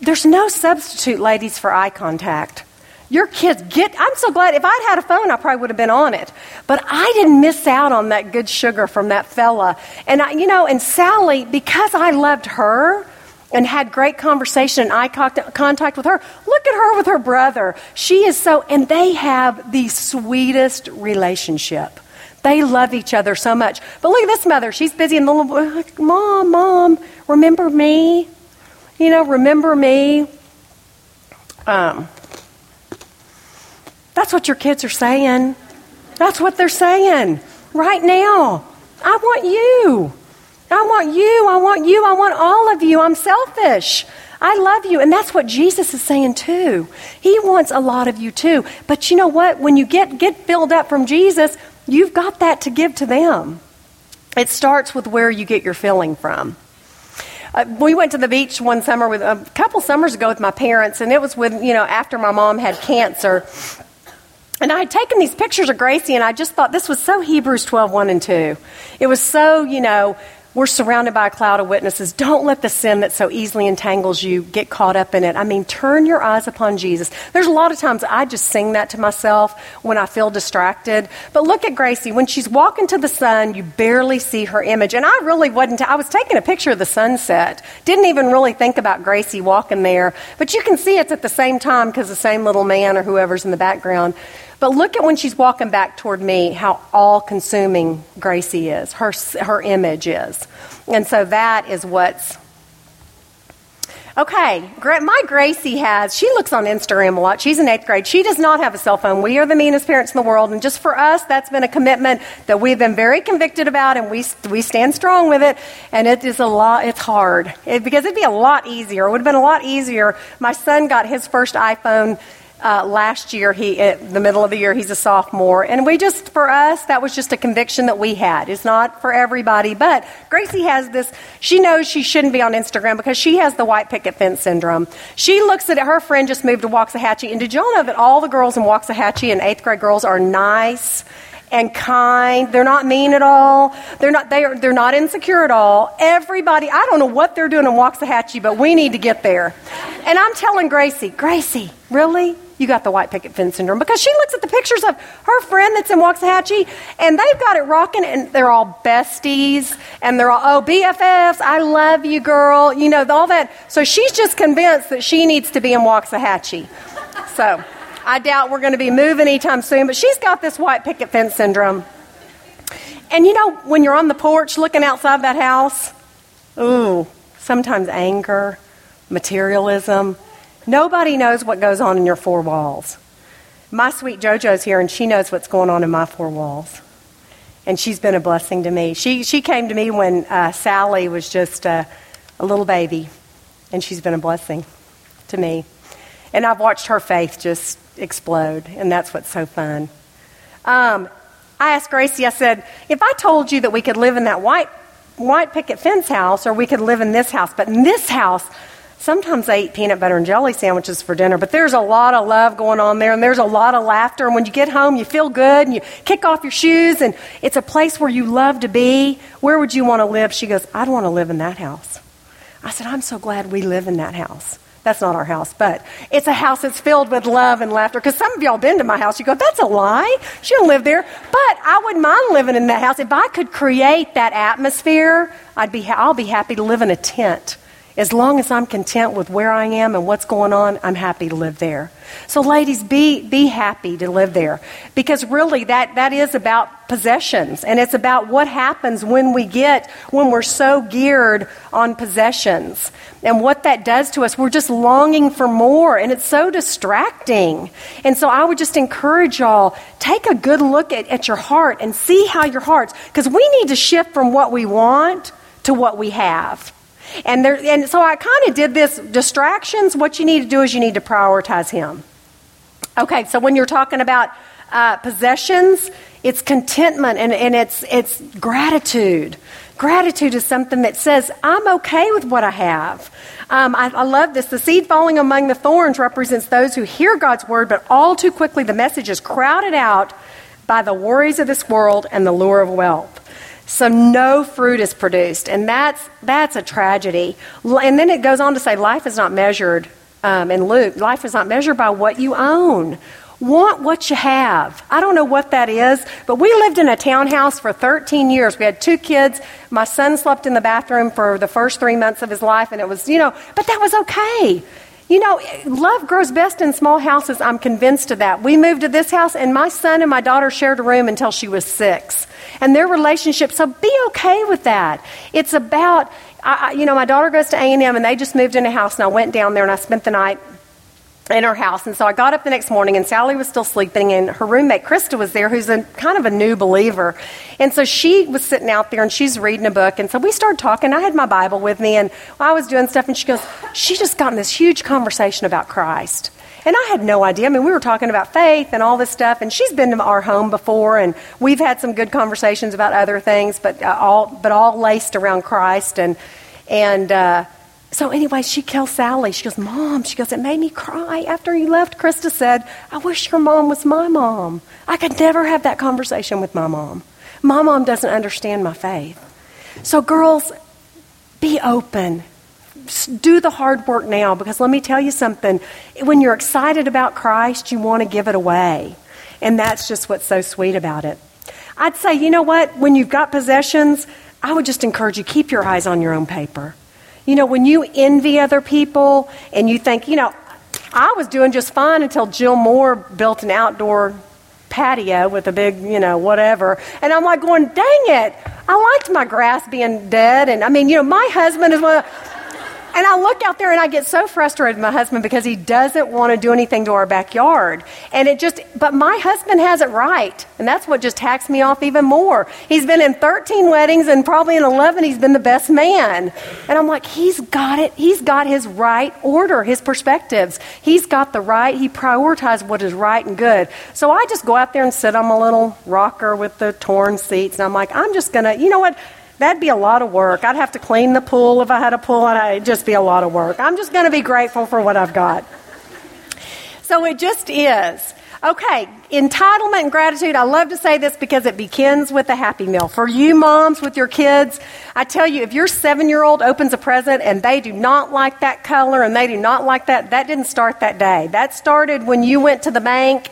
There's no substitute, ladies, for eye contact. Your kids get, I'm so glad. If I'd had a phone, I probably would have been on it. But I didn't miss out on that good sugar from that fella. And I, you know, and Sally, because I loved her, and had great conversation and eye contact with her. Look at her with her brother. She is so, and they have the sweetest relationship. They love each other so much. But look at this mother. She's busy and the little boy, like, Mom, Mom, remember me? You know, remember me? Um, that's what your kids are saying. That's what they're saying right now. I want you. I want you. I want you. I want all of you. I'm selfish. I love you. And that's what Jesus is saying too. He wants a lot of you too. But you know what? When you get, get filled up from Jesus, you've got that to give to them. It starts with where you get your filling from. Uh, we went to the beach one summer with a couple summers ago with my parents, and it was with, you know, after my mom had cancer. And I had taken these pictures of Gracie, and I just thought this was so Hebrews 12, 1 and 2. It was so, you know, we're surrounded by a cloud of witnesses. Don't let the sin that so easily entangles you get caught up in it. I mean, turn your eyes upon Jesus. There's a lot of times I just sing that to myself when I feel distracted. But look at Gracie. When she's walking to the sun, you barely see her image. And I really wasn't, I was taking a picture of the sunset. Didn't even really think about Gracie walking there. But you can see it's at the same time because the same little man or whoever's in the background. But look at when she's walking back toward me, how all consuming Gracie is, her, her image is. And so that is what's. Okay, my Gracie has, she looks on Instagram a lot. She's in eighth grade. She does not have a cell phone. We are the meanest parents in the world. And just for us, that's been a commitment that we've been very convicted about and we, we stand strong with it. And it is a lot, it's hard. It, because it'd be a lot easier. It would have been a lot easier. My son got his first iPhone uh, last year, he, the middle of the year, he's a sophomore. And we just, for us, that was just a conviction that we had. It's not for everybody, but Gracie has this, she knows she shouldn't be on Instagram because she has the white picket fence syndrome. She looks at it, her friend just moved to Waxahachie. And did y'all know that all the girls in Waxahachie and eighth grade girls are nice and kind. They're not mean at all. They're not, they are, they're not insecure at all. Everybody, I don't know what they're doing in Waxahachie, but we need to get there. And I'm telling Gracie, Gracie, really? You got the white picket fence syndrome because she looks at the pictures of her friend that's in Waxahachie and they've got it rocking and they're all besties and they're all, oh, BFFs, I love you, girl, you know, all that. So she's just convinced that she needs to be in Waxahachie. So I doubt we're going to be moving anytime soon, but she's got this white picket fence syndrome. And you know, when you're on the porch looking outside that house, ooh, sometimes anger, materialism, Nobody knows what goes on in your four walls. My sweet JoJo's here, and she knows what's going on in my four walls. And she's been a blessing to me. She, she came to me when uh, Sally was just a, a little baby, and she's been a blessing to me. And I've watched her faith just explode, and that's what's so fun. Um, I asked Gracie, I said, if I told you that we could live in that white, white picket fence house, or we could live in this house, but in this house, Sometimes I eat peanut butter and jelly sandwiches for dinner, but there's a lot of love going on there and there's a lot of laughter. And when you get home, you feel good and you kick off your shoes and it's a place where you love to be. Where would you want to live? She goes, I'd want to live in that house. I said, I'm so glad we live in that house. That's not our house, but it's a house that's filled with love and laughter. Because some of y'all been to my house, you go, that's a lie. She don't live there. But I wouldn't mind living in that house. If I could create that atmosphere, I'd be, I'll be happy to live in a tent As long as I'm content with where I am and what's going on, I'm happy to live there. So, ladies, be, be happy to live there. Because really, that, that is about possessions. And it's about what happens when we get, when we're so geared on possessions. And what that does to us. We're just longing for more. And it's so distracting. And so, I would just encourage y'all take a good look at, at your heart and see how your heart's. Because we need to shift from what we want to what we have. And, there, and so I kind of did this distractions. What you need to do is you need to prioritize Him. Okay, so when you're talking about uh, possessions, it's contentment and, and it's, it's gratitude. Gratitude is something that says, I'm okay with what I have. Um, I, I love this. The seed falling among the thorns represents those who hear God's word, but all too quickly the message is crowded out by the worries of this world and the lure of wealth. So no fruit is produced, and that's that's a tragedy. And then it goes on to say, life is not measured. Um, in Luke, life is not measured by what you own. Want what you have. I don't know what that is, but we lived in a townhouse for 13 years. We had two kids. My son slept in the bathroom for the first three months of his life, and it was, you know, but that was okay. You know, love grows best in small houses. I'm convinced of that. We moved to this house, and my son and my daughter shared a room until she was six and their relationship. So be okay with that. It's about, I, you know, my daughter goes to A&M and they just moved in a house and I went down there and I spent the night in her house. And so I got up the next morning and Sally was still sleeping and her roommate Krista was there who's a kind of a new believer. And so she was sitting out there and she's reading a book. And so we started talking. I had my Bible with me and I was doing stuff and she goes, she just got in this huge conversation about Christ. And I had no idea. I mean, we were talking about faith and all this stuff, and she's been to our home before, and we've had some good conversations about other things, but uh, all but all laced around Christ. And and uh, so, anyway, she tells Sally, she goes, "Mom," she goes, "It made me cry after you left." Krista said, "I wish your mom was my mom. I could never have that conversation with my mom. My mom doesn't understand my faith." So, girls, be open do the hard work now because let me tell you something. When you're excited about Christ, you want to give it away. And that's just what's so sweet about it. I'd say, you know what? When you've got possessions, I would just encourage you keep your eyes on your own paper. You know, when you envy other people and you think, you know, I was doing just fine until Jill Moore built an outdoor patio with a big, you know, whatever. And I'm like going, dang it, I liked my grass being dead. And I mean, you know, my husband is one and I look out there and I get so frustrated with my husband because he doesn't want to do anything to our backyard. And it just, but my husband has it right. And that's what just hacks me off even more. He's been in 13 weddings and probably in 11 he's been the best man. And I'm like, he's got it. He's got his right order, his perspectives. He's got the right, he prioritized what is right and good. So I just go out there and sit on my little rocker with the torn seats. And I'm like, I'm just going to, you know what? That'd be a lot of work. I'd have to clean the pool if I had a pool, and it'd just be a lot of work. I'm just going to be grateful for what I've got. So it just is. Okay, entitlement and gratitude. I love to say this because it begins with a happy meal. For you moms with your kids, I tell you, if your seven year old opens a present and they do not like that color and they do not like that, that didn't start that day. That started when you went to the bank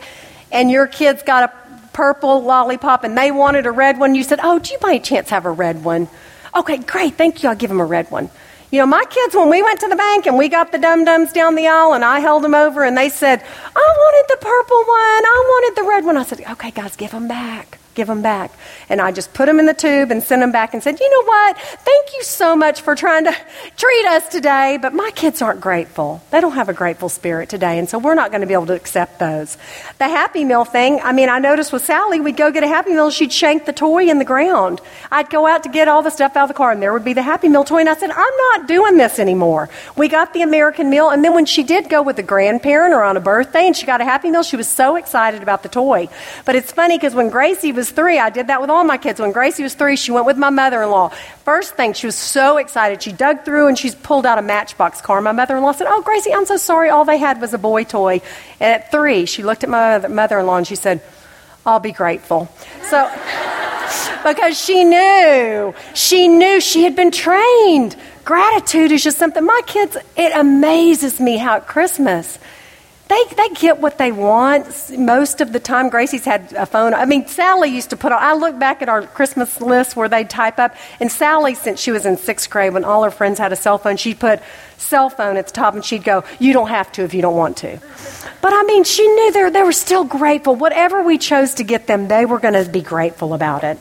and your kids got a purple lollipop and they wanted a red one, you said, Oh, do you by chance have a red one? Okay, great, thank you, I'll give them a red one. You know, my kids, when we went to the bank and we got the dum dums down the aisle and I held them over and they said, I wanted the purple one, I wanted the red one. I said, Okay, guys, give them back give them back. And I just put them in the tube and sent them back and said, you know what? Thank you so much for trying to treat us today, but my kids aren't grateful. They don't have a grateful spirit today, and so we're not going to be able to accept those. The Happy Meal thing, I mean, I noticed with Sally, we'd go get a Happy Meal, she'd shank the toy in the ground. I'd go out to get all the stuff out of the car, and there would be the Happy Meal toy, and I said, I'm not doing this anymore. We got the American meal, and then when she did go with a grandparent or on a birthday and she got a Happy Meal, she was so excited about the toy. But it's funny because when Gracie was three, I did that with all my kids. When Gracie was three, she went with my mother in law. First thing, she was so excited. She dug through and she's pulled out a matchbox car. My mother in law said, Oh, Gracie, I'm so sorry. All they had was a boy toy. And at three, she looked at my mother in law and she said, I'll be grateful. So, because she knew, she knew she had been trained. Gratitude is just something, my kids, it amazes me how at Christmas, they, they get what they want most of the time. Gracie's had a phone. I mean, Sally used to put on, I look back at our Christmas list where they'd type up, and Sally, since she was in sixth grade, when all her friends had a cell phone, she'd put cell phone at the top and she'd go, You don't have to if you don't want to. But I mean, she knew they, they were still grateful. Whatever we chose to get them, they were going to be grateful about it.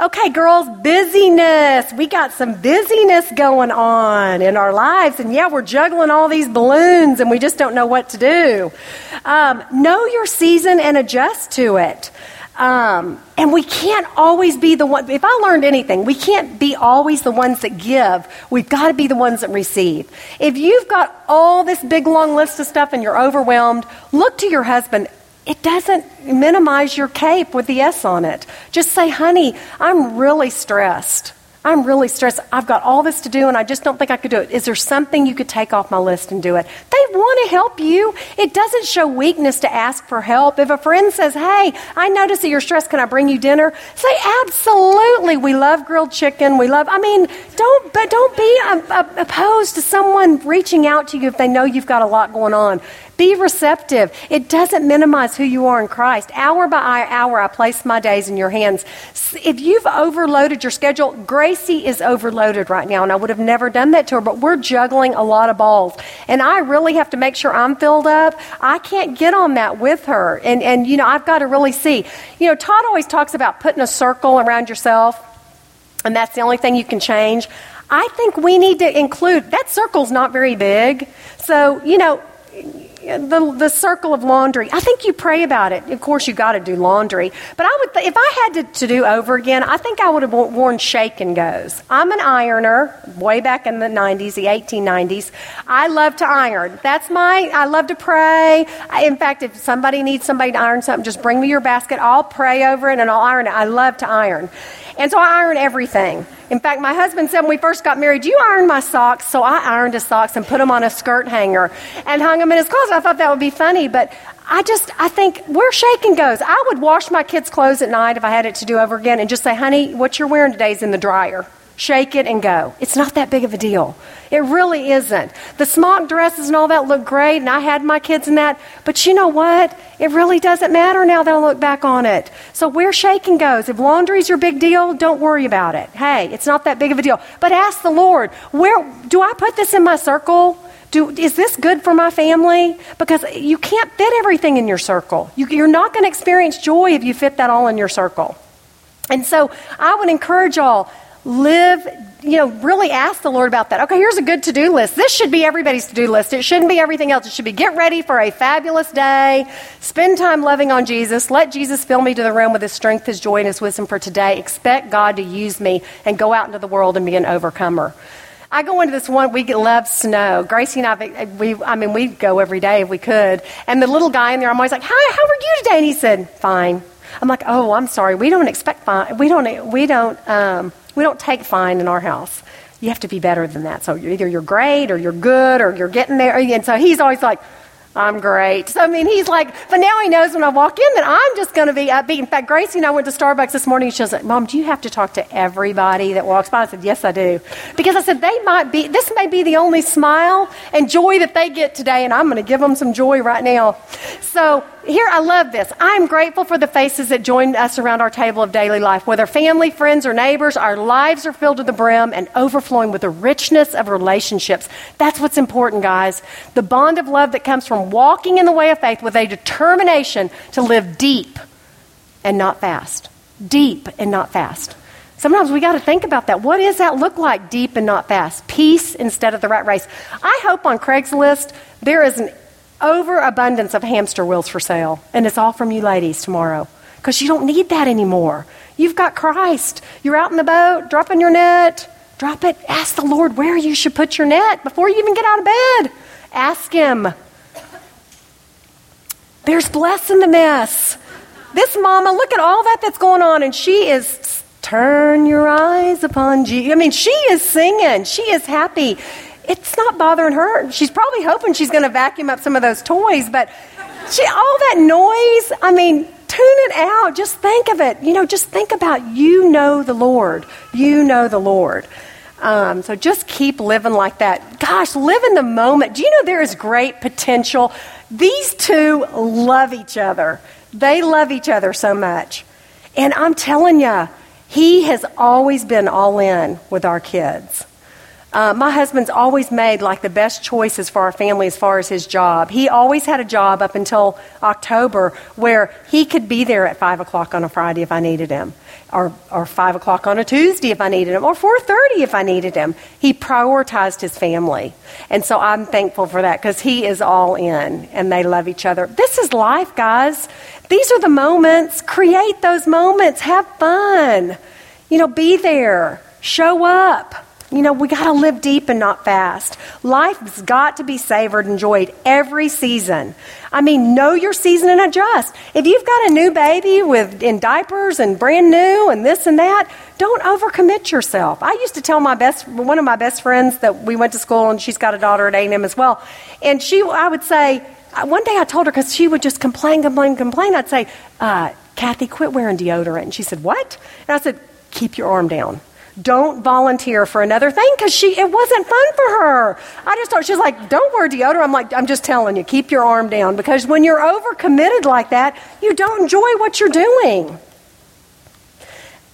Okay, girls, busyness. We got some busyness going on in our lives. And yeah, we're juggling all these balloons and we just don't know what to do. Um, know your season and adjust to it. Um, and we can't always be the one. If I learned anything, we can't be always the ones that give. We've got to be the ones that receive. If you've got all this big long list of stuff and you're overwhelmed, look to your husband it doesn't minimize your cape with the S on it. Just say, honey, I'm really stressed. I'm really stressed. I've got all this to do and I just don't think I could do it. Is there something you could take off my list and do it? They want to help you. It doesn't show weakness to ask for help. If a friend says, Hey, I notice that you're stressed, can I bring you dinner? Say, Absolutely. We love grilled chicken. We love, I mean, don't, but don't be um, opposed to someone reaching out to you if they know you've got a lot going on. Be receptive. It doesn't minimize who you are in Christ. Hour by hour, I place my days in your hands. If you've overloaded your schedule, Gracie is overloaded right now, and I would have never done that to her, but we're juggling a lot of balls. And I really have to make sure I'm filled up. I can't get on that with her. And, and you know, I've got to really see. You know, Todd always talks about putting a circle around yourself, and that's the only thing you can change. I think we need to include that circle's not very big. So, you know, the, the circle of laundry. I think you pray about it. Of course, you got to do laundry. But I would, th- if I had to, to, do over again, I think I would have worn shake and goes. I'm an ironer, way back in the 90s, the 1890s. I love to iron. That's my, I love to pray. I, in fact, if somebody needs somebody to iron something, just bring me your basket. I'll pray over it and I'll iron it. I love to iron. And so I iron everything. In fact, my husband said when we first got married, You iron my socks. So I ironed his socks and put them on a skirt hanger and hung them in his closet. I thought that would be funny, but I just, I think where shaking goes. I would wash my kids' clothes at night if I had it to do over again and just say, Honey, what you're wearing today is in the dryer shake it, and go. It's not that big of a deal. It really isn't. The smock dresses and all that look great, and I had my kids in that, but you know what? It really doesn't matter now that I look back on it. So where shaking goes, if laundry's your big deal, don't worry about it. Hey, it's not that big of a deal. But ask the Lord, where do I put this in my circle? Do, is this good for my family? Because you can't fit everything in your circle. You, you're not going to experience joy if you fit that all in your circle. And so I would encourage y'all live, you know, really ask the Lord about that. Okay, here's a good to do list. This should be everybody's to do list. It shouldn't be everything else. It should be get ready for a fabulous day, spend time loving on Jesus, let Jesus fill me to the rim with his strength, his joy, and his wisdom for today. Expect God to use me and go out into the world and be an overcomer. I go into this one, we love snow. Gracie and I, we, I mean, we'd go every day if we could. And the little guy in there, I'm always like, Hi, how are you today? And he said, Fine. I'm like, Oh, I'm sorry. We don't expect fine. We don't, we don't, um, we don't take fine in our house. You have to be better than that. So either you're great or you're good or you're getting there. And so he's always like, I'm great. So, I mean, he's like, but now he knows when I walk in that I'm just going to be upbeat. In fact, Gracie and I went to Starbucks this morning. She was like, Mom, do you have to talk to everybody that walks by? I said, Yes, I do. Because I said, they might be, this may be the only smile and joy that they get today, and I'm going to give them some joy right now. So, here, I love this. I'm grateful for the faces that join us around our table of daily life. Whether family, friends, or neighbors, our lives are filled to the brim and overflowing with the richness of relationships. That's what's important, guys. The bond of love that comes from walking in the way of faith with a determination to live deep and not fast. Deep and not fast. Sometimes we got to think about that. What does that look like, deep and not fast? Peace instead of the rat race. I hope on Craigslist there is an overabundance of hamster wheels for sale. And it's all from you ladies tomorrow because you don't need that anymore. You've got Christ. You're out in the boat, dropping your net. Drop it. Ask the Lord where you should put your net before you even get out of bed. Ask Him. There's bless in the mess. This mama, look at all that that's going on, and she is turn your eyes upon Jesus. I mean, she is singing. She is happy it's not bothering her. She's probably hoping she's going to vacuum up some of those toys, but she, all that noise, I mean, tune it out. Just think of it. You know, just think about you know the Lord. You know the Lord. Um, so just keep living like that. Gosh, live in the moment. Do you know there is great potential? These two love each other. They love each other so much. And I'm telling you, he has always been all in with our kids. Uh, my husband's always made like the best choices for our family as far as his job. He always had a job up until October where he could be there at five o'clock on a Friday if I needed him, or or five o'clock on a Tuesday if I needed him, or four thirty if I needed him. He prioritized his family, and so I'm thankful for that because he is all in, and they love each other. This is life, guys. These are the moments. Create those moments. Have fun. You know, be there. Show up. You know, we got to live deep and not fast. Life's got to be savored, and enjoyed every season. I mean, know your season and adjust. If you've got a new baby with in diapers and brand new and this and that, don't overcommit yourself. I used to tell my best one of my best friends that we went to school and she's got a daughter at A&M as well. And she I would say one day I told her cuz she would just complain complain complain. I'd say, uh, "Kathy, quit wearing deodorant." And she said, "What?" And I said, "Keep your arm down." Don't volunteer for another thing because she it wasn't fun for her. I just thought she's like, don't wear deodorant. I'm like, I'm just telling you, keep your arm down because when you're overcommitted like that, you don't enjoy what you're doing.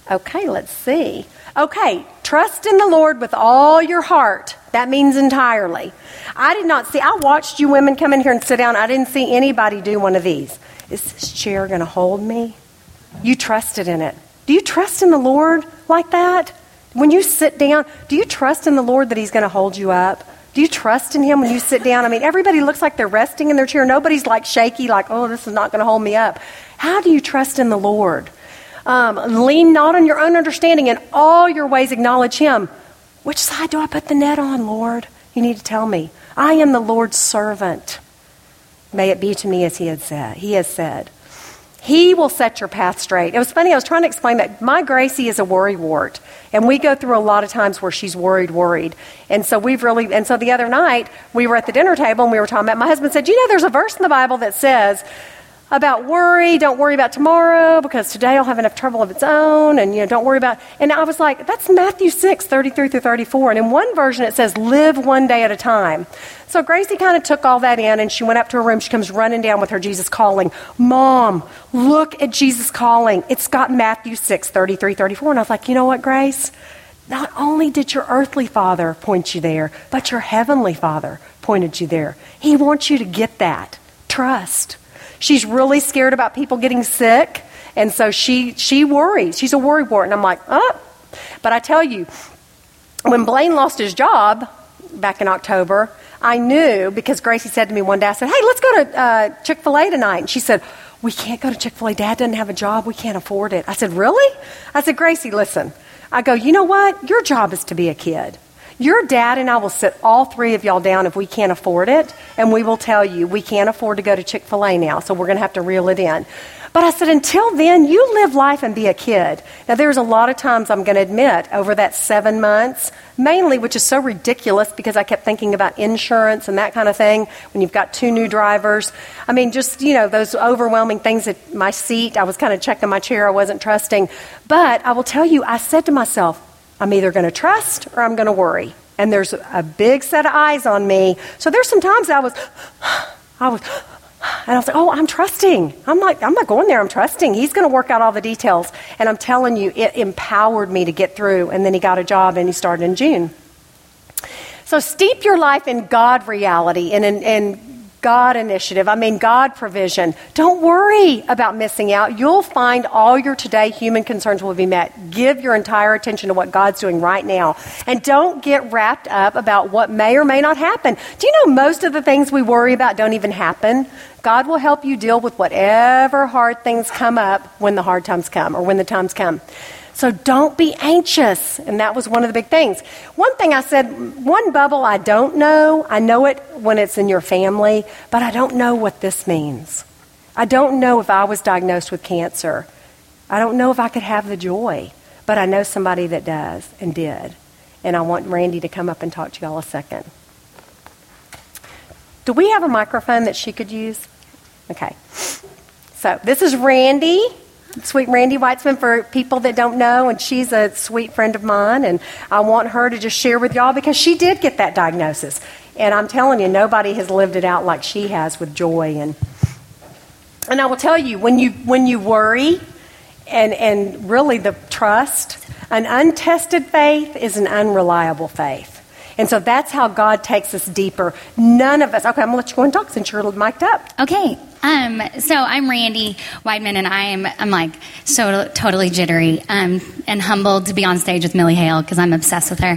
Okay, let's see. Okay, trust in the Lord with all your heart. That means entirely. I did not see, I watched you women come in here and sit down. I didn't see anybody do one of these. Is this chair going to hold me? You trusted in it. Do you trust in the Lord like that? When you sit down, do you trust in the Lord that He's going to hold you up? Do you trust in Him when you sit down? I mean, everybody looks like they're resting in their chair. Nobody's like shaky, like, oh, this is not going to hold me up. How do you trust in the Lord? Um, lean not on your own understanding. In all your ways, acknowledge Him. Which side do I put the net on, Lord? You need to tell me. I am the Lord's servant. May it be to me as He has said. He has said. He will set your path straight. It was funny, I was trying to explain that my Gracie is a worry wart. And we go through a lot of times where she's worried, worried. And so we've really, and so the other night we were at the dinner table and we were talking about, my husband said, You know, there's a verse in the Bible that says, about worry, don't worry about tomorrow because today I'll have enough trouble of its own, and you know, don't worry about. And I was like, that's Matthew 6, 33 through 34. And in one version it says, live one day at a time. So Gracie kind of took all that in and she went up to her room. She comes running down with her Jesus calling. Mom, look at Jesus calling. It's got Matthew 6, 33, 34. And I was like, you know what, Grace? Not only did your earthly father point you there, but your heavenly father pointed you there. He wants you to get that. Trust. She's really scared about people getting sick, and so she she worries. She's a worry wart, and I'm like, oh. But I tell you, when Blaine lost his job back in October, I knew because Gracie said to me one day, I said, "Hey, let's go to uh, Chick Fil A tonight," and she said. We can't go to Chick fil A. Dad doesn't have a job. We can't afford it. I said, Really? I said, Gracie, listen. I go, You know what? Your job is to be a kid. Your dad and I will sit all three of y'all down if we can't afford it, and we will tell you we can't afford to go to Chick fil A now, so we're going to have to reel it in. But I said, until then, you live life and be a kid. Now, there's a lot of times I'm going to admit over that seven months, mainly, which is so ridiculous because I kept thinking about insurance and that kind of thing when you've got two new drivers. I mean, just, you know, those overwhelming things at my seat. I was kind of checking my chair, I wasn't trusting. But I will tell you, I said to myself, I'm either going to trust or I'm going to worry. And there's a big set of eyes on me. So there's some times I was, I was, and I was like, oh, I'm trusting. I'm like, I'm not going there. I'm trusting. He's going to work out all the details. And I'm telling you, it empowered me to get through. And then he got a job and he started in June. So steep your life in God reality and in, in God initiative. I mean, God provision. Don't worry about missing out. You'll find all your today human concerns will be met. Give your entire attention to what God's doing right now. And don't get wrapped up about what may or may not happen. Do you know most of the things we worry about don't even happen? God will help you deal with whatever hard things come up when the hard times come or when the times come. So don't be anxious. And that was one of the big things. One thing I said, one bubble I don't know, I know it when it's in your family, but I don't know what this means. I don't know if I was diagnosed with cancer. I don't know if I could have the joy, but I know somebody that does and did. And I want Randy to come up and talk to y'all a second. Do we have a microphone that she could use? Okay. So this is Randy. Sweet Randy Weitzman for people that don't know, and she's a sweet friend of mine, and I want her to just share with y'all because she did get that diagnosis. And I'm telling you, nobody has lived it out like she has with joy. And, and I will tell you, when you, when you worry and, and really the trust, an untested faith is an unreliable faith. And so that's how God takes us deeper. None of us, okay, I'm going to let you go and talk since you're mic'd up. Okay. Um, so I'm Randy Weidman, and I am I'm like so totally jittery um, and humbled to be on stage with Millie Hale because I'm obsessed with her,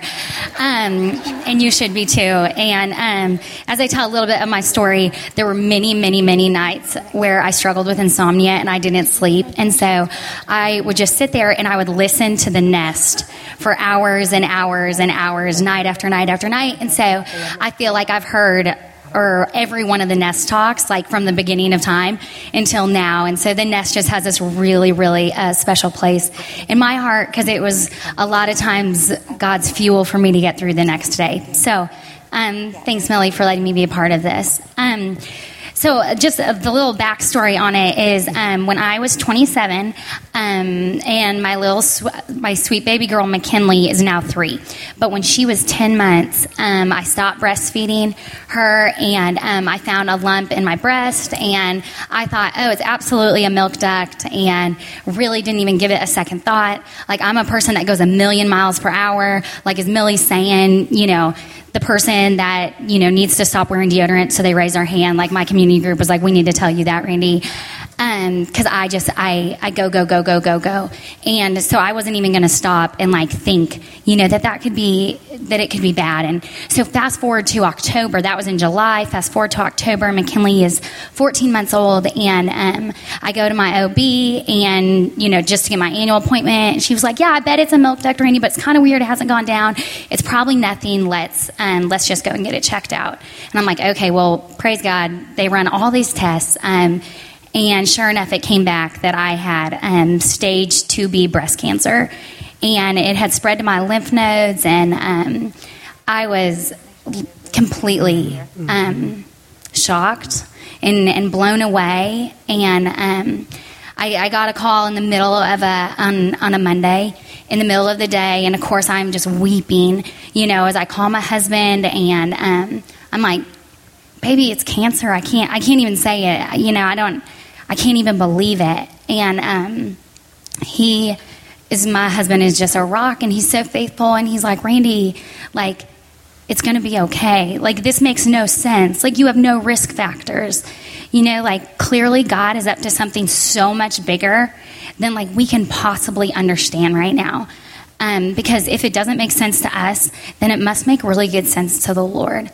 um, and you should be too. And um, as I tell a little bit of my story, there were many, many, many nights where I struggled with insomnia and I didn't sleep, and so I would just sit there and I would listen to the Nest for hours and hours and hours, night after night after night, and so I feel like I've heard or every one of the nest talks, like from the beginning of time until now. And so the nest just has this really, really uh, special place in my heart because it was a lot of times God's fuel for me to get through the next day. So um, thanks, Millie, for letting me be a part of this. Um, so, uh, just uh, the little backstory on it is um, when I was 27, um, and my little my sweet baby girl McKinley is now three. But when she was 10 months, um, I stopped breastfeeding her, and um, I found a lump in my breast, and I thought, oh, it's absolutely a milk duct, and really didn't even give it a second thought. Like I'm a person that goes a million miles per hour. Like is Millie saying, you know the person that you know needs to stop wearing deodorant so they raise their hand. Like my community group was like we need to tell you that randy because um, I just I I go go go go go go, and so I wasn't even going to stop and like think, you know, that that could be that it could be bad. And so fast forward to October, that was in July. Fast forward to October, McKinley is 14 months old, and um, I go to my OB and you know just to get my annual appointment. She was like, "Yeah, I bet it's a milk duct, Randy, but it's kind of weird. It hasn't gone down. It's probably nothing. Let's um, let's just go and get it checked out." And I'm like, "Okay, well, praise God. They run all these tests." Um, and sure enough, it came back that I had um, stage 2B breast cancer. And it had spread to my lymph nodes, and um, I was completely um, shocked and, and, blown away. And um, I, I, got a call in the middle of a, on, on a Monday in the middle of the day, and of course, I'm just weeping, you know, as I call my husband, and um, I'm like, baby, it's cancer. I can't, I can't even say it. You know, I don't, I can't even believe it. And um, he is my husband is just a rock, and he's so faithful. And he's like, Randy, like it's going to be okay. Like this makes no sense. Like you have no risk factors. You know, like clearly God is up to something so much bigger than like we can possibly understand right now. Um, because if it doesn't make sense to us, then it must make really good sense to the Lord.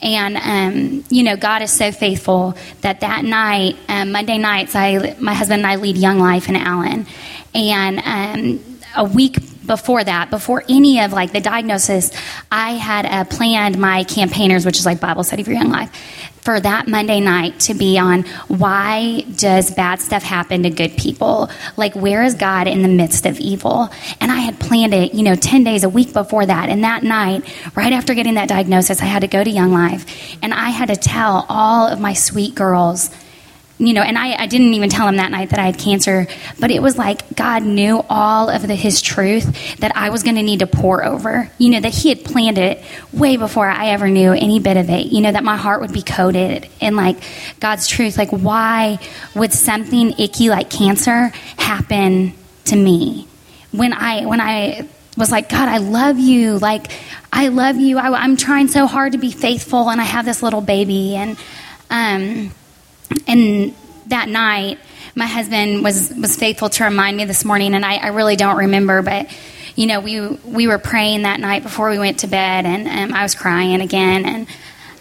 And um, you know, God is so faithful that that night, um, Monday nights, I my husband and I lead Young Life in Allen, and um, a week before that, before any of like the diagnosis, I had uh, planned my campaigners, which is like Bible study for Young Life, for that Monday night to be on why does bad stuff happen to good people? Like, where is God in the midst of evil? And I had planned it, you know, 10 days, a week before that. And that night, right after getting that diagnosis, I had to go to Young Life and I had to tell all of my sweet girls you know, and I, I, didn't even tell him that night that I had cancer, but it was like God knew all of the, his truth that I was going to need to pour over. You know, that he had planned it way before I ever knew any bit of it. You know, that my heart would be coated in like God's truth. Like, why would something icky like cancer happen to me? When I, when I, was like, God, I love you. Like, I love you. I, I'm trying so hard to be faithful, and I have this little baby. And, um, and that night, my husband was, was faithful to remind me this morning, and I, I really don't remember, but you know, we we were praying that night before we went to bed, and um, I was crying again. And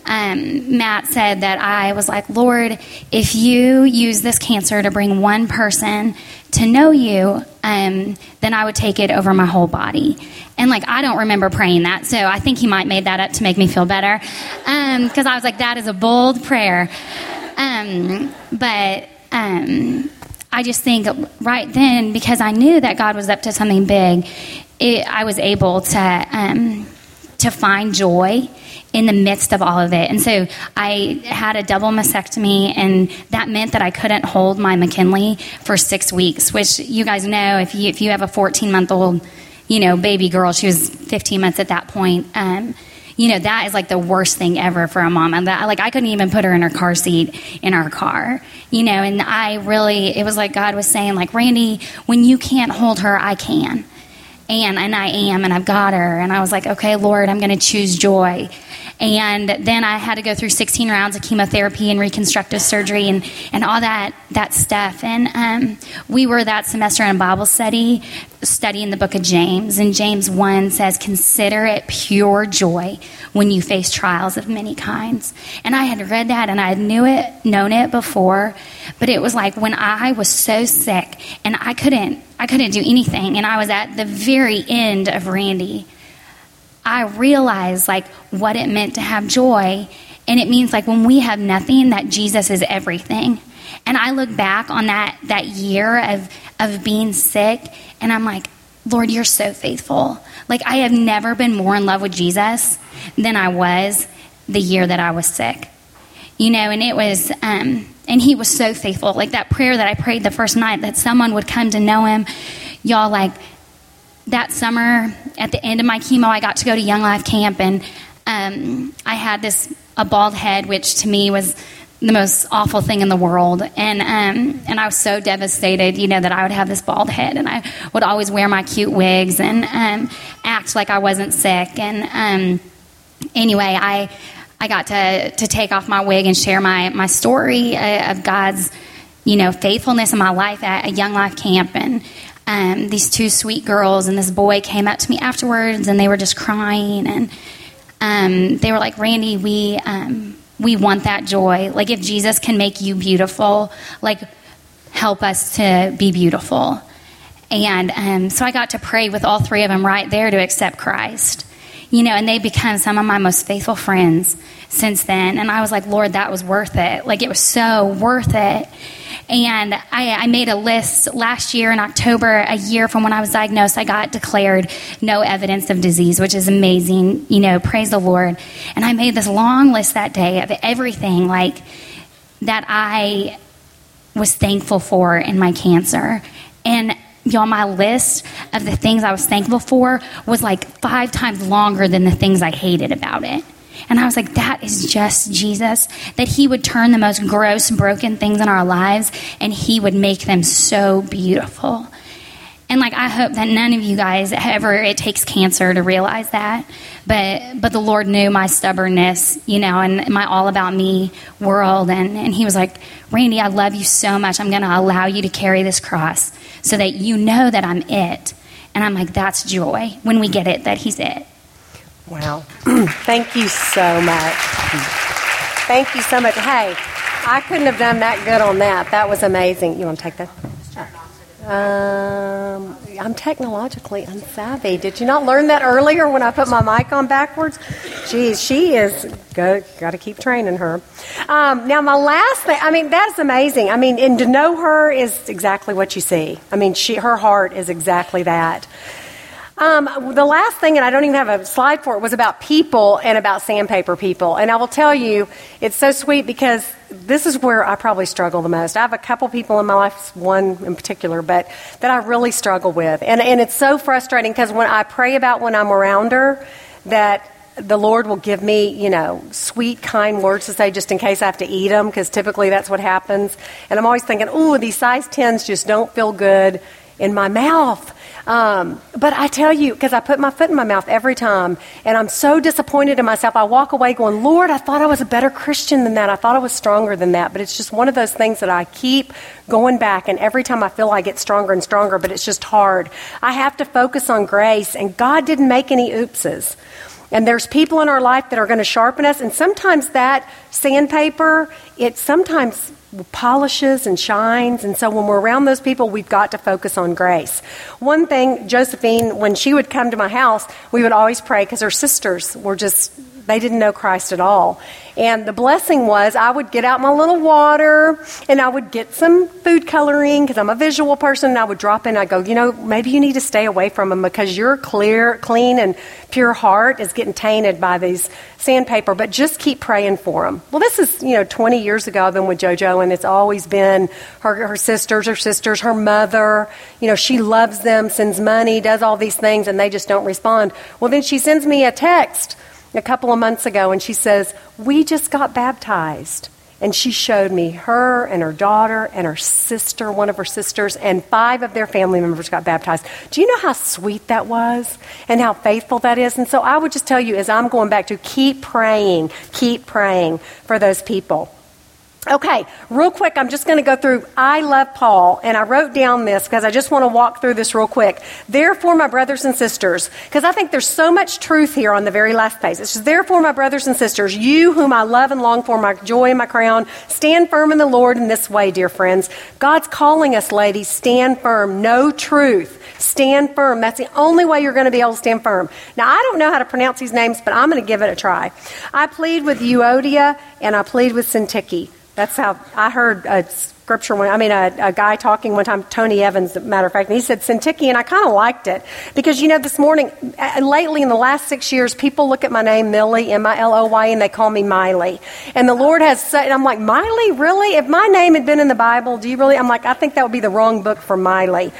um, Matt said that I was like, Lord, if you use this cancer to bring one person to know you, um, then I would take it over my whole body. And like, I don't remember praying that, so I think he might made that up to make me feel better, because um, I was like, that is a bold prayer. Um, but um, I just think right then, because I knew that God was up to something big, it, I was able to um, to find joy in the midst of all of it. And so I had a double mastectomy, and that meant that I couldn't hold my McKinley for six weeks, which you guys know if you, if you have a 14 month old, you know, baby girl, she was 15 months at that point. Um, you know that is like the worst thing ever for a mom and that like i couldn't even put her in her car seat in our car you know and i really it was like god was saying like randy when you can't hold her i can and and I am and I've got her. And I was like okay Lord I'm going to choose joy and then I had to go through 16 rounds of chemotherapy and reconstructive surgery and, and all that that stuff and um, we were that semester in Bible study studying the book of James and James 1 says consider it pure joy when you face trials of many kinds and I had read that and I knew it known it before but it was like when I was so sick and I couldn't I couldn't do anything. And I was at the very end of Randy. I realized like what it meant to have joy. And it means like when we have nothing, that Jesus is everything. And I look back on that, that year of, of being sick, and I'm like, Lord, you're so faithful. Like, I have never been more in love with Jesus than I was the year that I was sick. You know, and it was, um, and he was so faithful. Like that prayer that I prayed the first night that someone would come to know him. Y'all, like that summer at the end of my chemo, I got to go to Young Life Camp and um, I had this, a bald head, which to me was the most awful thing in the world. And, um, and I was so devastated, you know, that I would have this bald head and I would always wear my cute wigs and um, act like I wasn't sick. And um, anyway, I, I got to, to take off my wig and share my, my story uh, of God's, you know, faithfulness in my life at a Young Life camp. And um, these two sweet girls and this boy came up to me afterwards and they were just crying. And um, they were like, Randy, we, um, we want that joy. Like, if Jesus can make you beautiful, like, help us to be beautiful. And um, so I got to pray with all three of them right there to accept Christ you know, and they become some of my most faithful friends since then. And I was like, Lord, that was worth it. Like, it was so worth it. And I, I, made a list last year in October, a year from when I was diagnosed, I got declared no evidence of disease, which is amazing. You know, praise the Lord. And I made this long list that day of everything like that I was thankful for in my cancer. And y'all, my list of the things I was thankful for was like five times longer than the things I hated about it. And I was like, that is just Jesus. That He would turn the most gross, broken things in our lives and He would make them so beautiful. And like I hope that none of you guys ever it takes cancer to realize that. But but the Lord knew my stubbornness, you know, and my all about me world and, and he was like, Randy, I love you so much. I'm gonna allow you to carry this cross so that you know that I'm it. And I'm like, that's joy when we get it that he's it. Wow. Thank you so much. Thank you so much. Hey, I couldn't have done that good on that. That was amazing. You want to take that? Um, I'm technologically unsavvy. Did you not learn that earlier when I put my mic on backwards? Geez, she is good. Got to keep training her. Um, now, my last thing. I mean, that's amazing. I mean, and to know her is exactly what you see. I mean, she, her heart is exactly that. Um, the last thing, and I don't even have a slide for it, was about people and about sandpaper people. And I will tell you, it's so sweet because this is where I probably struggle the most. I have a couple people in my life, one in particular, but that I really struggle with. And, and it's so frustrating because when I pray about when I'm around her, that the Lord will give me, you know, sweet, kind words to say just in case I have to eat them, because typically that's what happens. And I'm always thinking, ooh, these size 10s just don't feel good in my mouth. Um, but I tell you, because I put my foot in my mouth every time, and I'm so disappointed in myself. I walk away going, Lord, I thought I was a better Christian than that. I thought I was stronger than that. But it's just one of those things that I keep going back, and every time I feel I get stronger and stronger, but it's just hard. I have to focus on grace, and God didn't make any oopses. And there's people in our life that are going to sharpen us, and sometimes that sandpaper, it sometimes polishes and shines. And so when we're around those people, we've got to focus on grace. One thing, Josephine, when she would come to my house, we would always pray because her sisters were just They didn't know Christ at all. And the blessing was I would get out my little water and I would get some food coloring because I'm a visual person and I would drop in. I go, you know, maybe you need to stay away from them because your clear, clean, and pure heart is getting tainted by these sandpaper, but just keep praying for them. Well, this is, you know, 20 years ago I've been with JoJo and it's always been her, her sisters, her sisters, her mother. You know, she loves them, sends money, does all these things, and they just don't respond. Well, then she sends me a text a couple of months ago and she says, We just got baptized. And she showed me her and her daughter and her sister, one of her sisters, and five of their family members got baptized. Do you know how sweet that was and how faithful that is? And so I would just tell you, as I'm going back to keep praying, keep praying for those people. Okay, real quick, I'm just going to go through I love Paul, and I wrote down this because I just want to walk through this real quick. Therefore, my brothers and sisters, because I think there's so much truth here on the very last page. It's therefore, my brothers and sisters, you whom I love and long for, my joy and my crown, stand firm in the Lord in this way, dear friends. God's calling us, ladies, stand firm, No truth, stand firm. That's the only way you're going to be able to stand firm. Now, I don't know how to pronounce these names, but I'm going to give it a try. I plead with Euodia and I plead with Syntyche. That's how I heard a scripture when, I mean, a, a, guy talking one time, Tony Evans, matter of fact, and he said Syntyche, and I kind of liked it because, you know, this morning, lately in the last six years, people look at my name, Millie, M I L O Y, and they call me Miley. And the Lord has said, and I'm like, Miley, really? If my name had been in the Bible, do you really? I'm like, I think that would be the wrong book for Miley.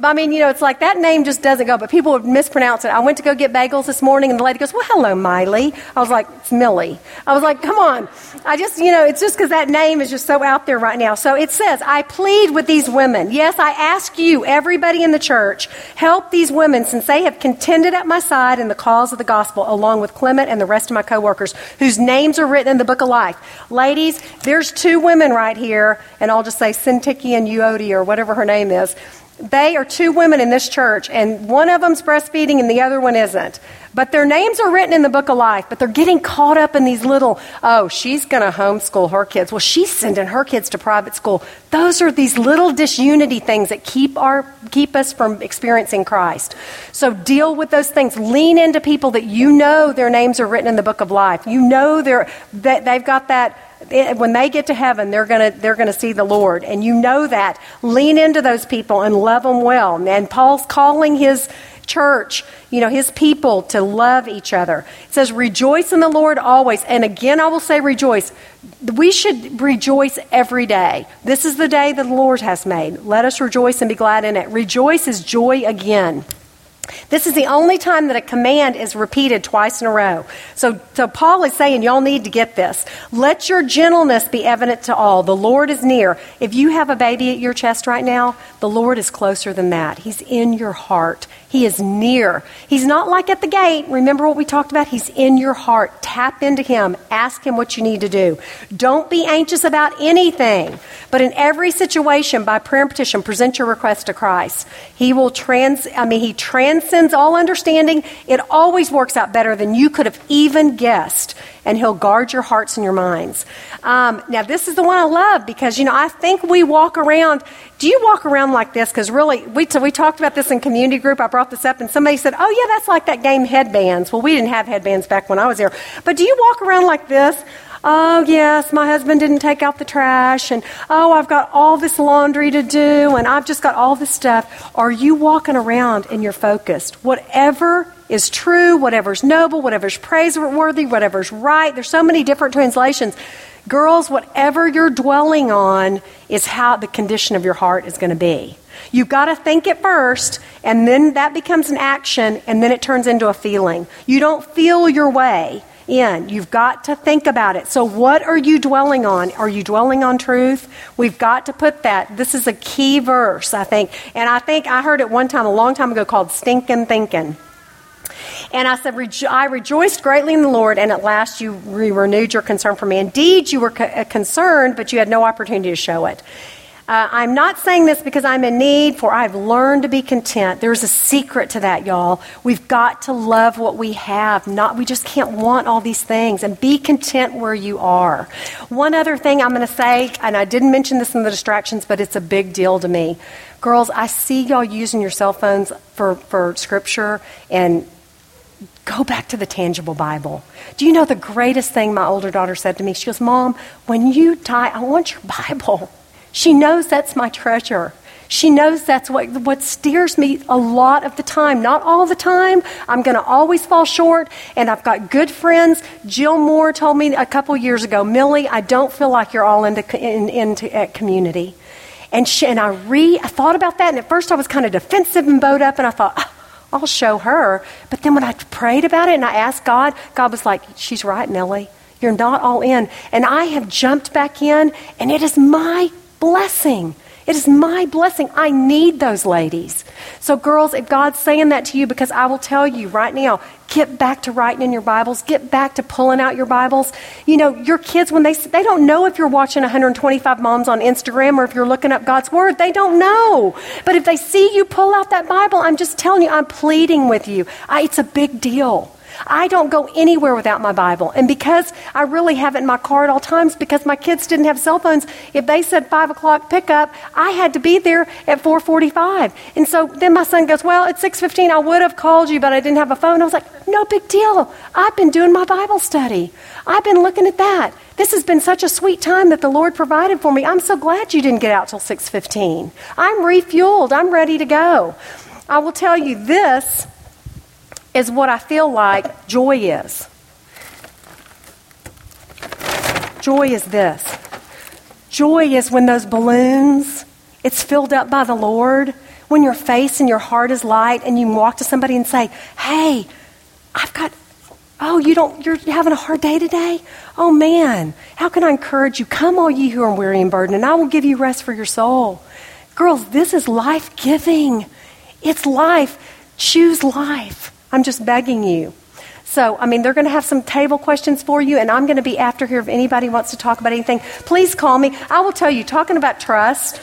I mean, you know, it's like that name just doesn't go, but people would mispronounce it. I went to go get bagels this morning, and the lady goes, Well, hello, Miley. I was like, It's Millie. I was like, Come on. I just, you know, it's just because that name is just so out there right now. So it says, I plead with these women. Yes, I ask you, everybody in the church, help these women since they have contended at my side in the cause of the gospel, along with Clement and the rest of my coworkers, whose names are written in the book of life. Ladies, there's two women right here, and I'll just say Syntyche and Euodia or whatever her name is. They are two women in this church, and one of them's breastfeeding and the other one isn't. But their names are written in the book of life, but they're getting caught up in these little, oh, she's going to homeschool her kids. Well, she's sending her kids to private school. Those are these little disunity things that keep, our, keep us from experiencing Christ. So deal with those things. Lean into people that you know their names are written in the book of life. You know they're, that they've got that when they get to heaven, they're going to they're going to see the Lord, and you know that. Lean into those people and love them well. And Paul's calling his church, you know, his people to love each other. It says, "Rejoice in the Lord always." And again, I will say, rejoice. We should rejoice every day. This is the day that the Lord has made. Let us rejoice and be glad in it. Rejoice is joy again. This is the only time that a command is repeated twice in a row. So, so Paul is saying, y'all need to get this. Let your gentleness be evident to all. The Lord is near. If you have a baby at your chest right now, the Lord is closer than that. He's in your heart. He is near. He's not like at the gate. Remember what we talked about? He's in your heart. Tap into Him. Ask Him what you need to do. Don't be anxious about anything, but in every situation, by prayer and petition, present your request to Christ. He will trans, I mean, He transcends all understanding. It always works out better than you could have even guessed and He'll guard your hearts and your minds. Um, now, this is the one I love because, you know, I think we walk around. Do you walk around like this? Because really, we, we talked about this in community group. I brought this up, and somebody said, Oh, yeah, that's like that game headbands. Well, we didn't have headbands back when I was there. But do you walk around like this? Oh, yes, my husband didn't take out the trash, and oh, I've got all this laundry to do, and I've just got all this stuff. Are you walking around and you're focused? Whatever is true, whatever's noble, whatever's praiseworthy, whatever's right. There's so many different translations. Girls, whatever you're dwelling on is how the condition of your heart is going to be. You've got to think it first, and then that becomes an action, and then it turns into a feeling. You don't feel your way in. You've got to think about it. So, what are you dwelling on? Are you dwelling on truth? We've got to put that. This is a key verse, I think. And I think I heard it one time, a long time ago, called stinking thinking. And I said, Rejo- I rejoiced greatly in the Lord, and at last you re- renewed your concern for me. Indeed, you were co- uh, concerned, but you had no opportunity to show it. Uh, I'm not saying this because I'm in need, for I've learned to be content. There's a secret to that, y'all. We've got to love what we have. Not we just can't want all these things and be content where you are. One other thing I'm going to say, and I didn't mention this in the distractions, but it's a big deal to me. Girls, I see y'all using your cell phones for, for scripture and go back to the tangible Bible. Do you know the greatest thing my older daughter said to me? She goes, Mom, when you die, I want your Bible. She knows that's my treasure. She knows that's what, what steers me a lot of the time. Not all the time. I'm going to always fall short, and I've got good friends. Jill Moore told me a couple years ago, Millie, I don't feel like you're all into, in, into community. And, she, and I, re, I thought about that, and at first I was kind of defensive and bowed up, and I thought, oh, I'll show her. But then when I prayed about it and I asked God, God was like, She's right, Millie. You're not all in. And I have jumped back in, and it is my blessing. It is my blessing. I need those ladies. So, girls, if God's saying that to you, because I will tell you right now, get back to writing in your Bibles. Get back to pulling out your Bibles. You know, your kids, when they, they don't know if you're watching 125 moms on Instagram or if you're looking up God's Word. They don't know. But if they see you pull out that Bible, I'm just telling you, I'm pleading with you. I, it's a big deal. I don't go anywhere without my Bible. And because I really have it in my car at all times, because my kids didn't have cell phones, if they said 5 o'clock pickup, I had to be there at 445. And so then my son goes, well, at 615, I would have called you, but I didn't have a phone. I was like, no big deal. I've been doing my Bible study. I've been looking at that. This has been such a sweet time that the Lord provided for me. I'm so glad you didn't get out till 615. I'm refueled. I'm ready to go. I will tell you this is what I feel like joy is. Joy is this. Joy is when those balloons, it's filled up by the Lord, when your face and your heart is light and you walk to somebody and say, "Hey, I've got Oh, you don't you're having a hard day today? Oh man, how can I encourage you? Come all ye who are weary and burdened, and I will give you rest for your soul. Girls, this is life-giving. It's life. Choose life. I'm just begging you. So, I mean, they're going to have some table questions for you, and I'm going to be after here if anybody wants to talk about anything. Please call me. I will tell you, talking about trust,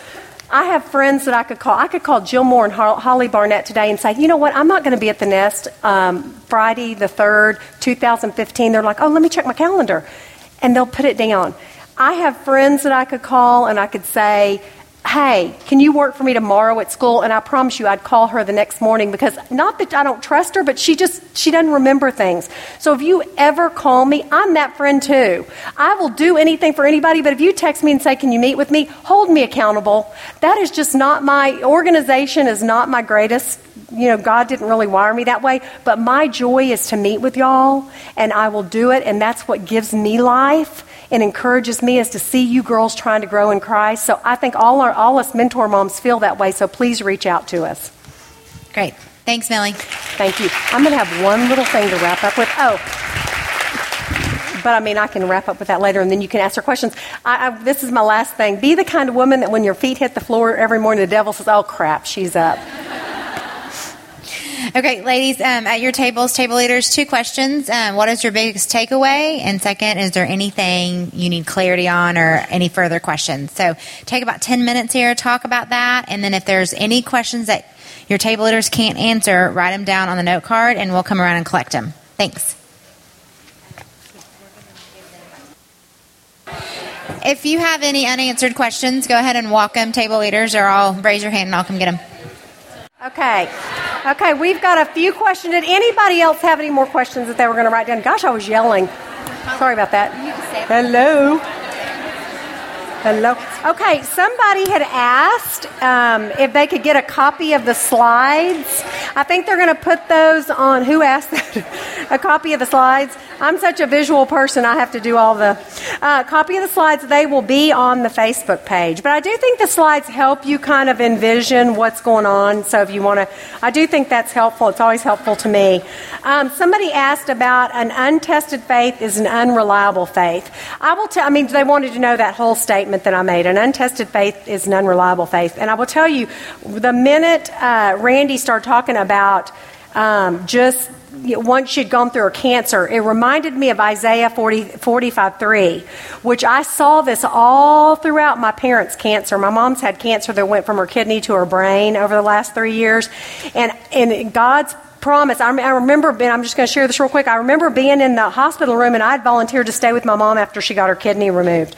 I have friends that I could call. I could call Jill Moore and Holly Barnett today and say, you know what, I'm not going to be at the nest um, Friday the 3rd, 2015. They're like, oh, let me check my calendar. And they'll put it down. I have friends that I could call and I could say, hey, can you work for me tomorrow at school? And I promise you, I'd call her the next morning because not that I don't trust her, but she just, she doesn't remember things. So if you ever call me, I'm that friend too. I will do anything for anybody, but if you text me and say, can you meet with me? Hold me accountable. That is just not my, organization is not my greatest you know, God didn't really wire me that way, but my joy is to meet with y'all, and I will do it, and that's what gives me life and encourages me is to see you girls trying to grow in Christ. So I think all, our, all us mentor moms feel that way, so please reach out to us. Great. Thanks, Millie. Thank you. I'm going to have one little thing to wrap up with. Oh, but I mean, I can wrap up with that later, and then you can ask her questions. I, I, this is my last thing. Be the kind of woman that when your feet hit the floor every morning, the devil says, "Oh crap, she's up." Okay, ladies, um, at your tables, table leaders, two questions. Um, what is your biggest takeaway? And second, is there anything you need clarity on or any further questions? So take about 10 minutes here, talk about that. And then if there's any questions that your table leaders can't answer, write them down on the note card and we'll come around and collect them. Thanks. If you have any unanswered questions, go ahead and walk them, table leaders, or I'll raise your hand and I'll come get them. Okay. Okay, we've got a few questions. Did anybody else have any more questions that they were going to write down? Gosh, I was yelling. Sorry about that. Hello. Hello. Okay, somebody had asked um, if they could get a copy of the slides. I think they're going to put those on. Who asked that? a copy of the slides? I'm such a visual person, I have to do all the. Uh, copy of the slides, they will be on the Facebook page. But I do think the slides help you kind of envision what's going on. So if you want to, I do think that's helpful. It's always helpful to me. Um, somebody asked about an untested faith is an unreliable faith. I will tell, I mean, they wanted to know that whole statement that I made. An untested faith is an unreliable faith. And I will tell you, the minute uh, Randy started talking about um, just once she'd gone through her cancer, it reminded me of Isaiah 40, 45 3, which I saw this all throughout my parents' cancer. My mom's had cancer that went from her kidney to her brain over the last three years. And, and God's promise. I, I remember being, I'm just going to share this real quick. I remember being in the hospital room and I'd volunteered to stay with my mom after she got her kidney removed.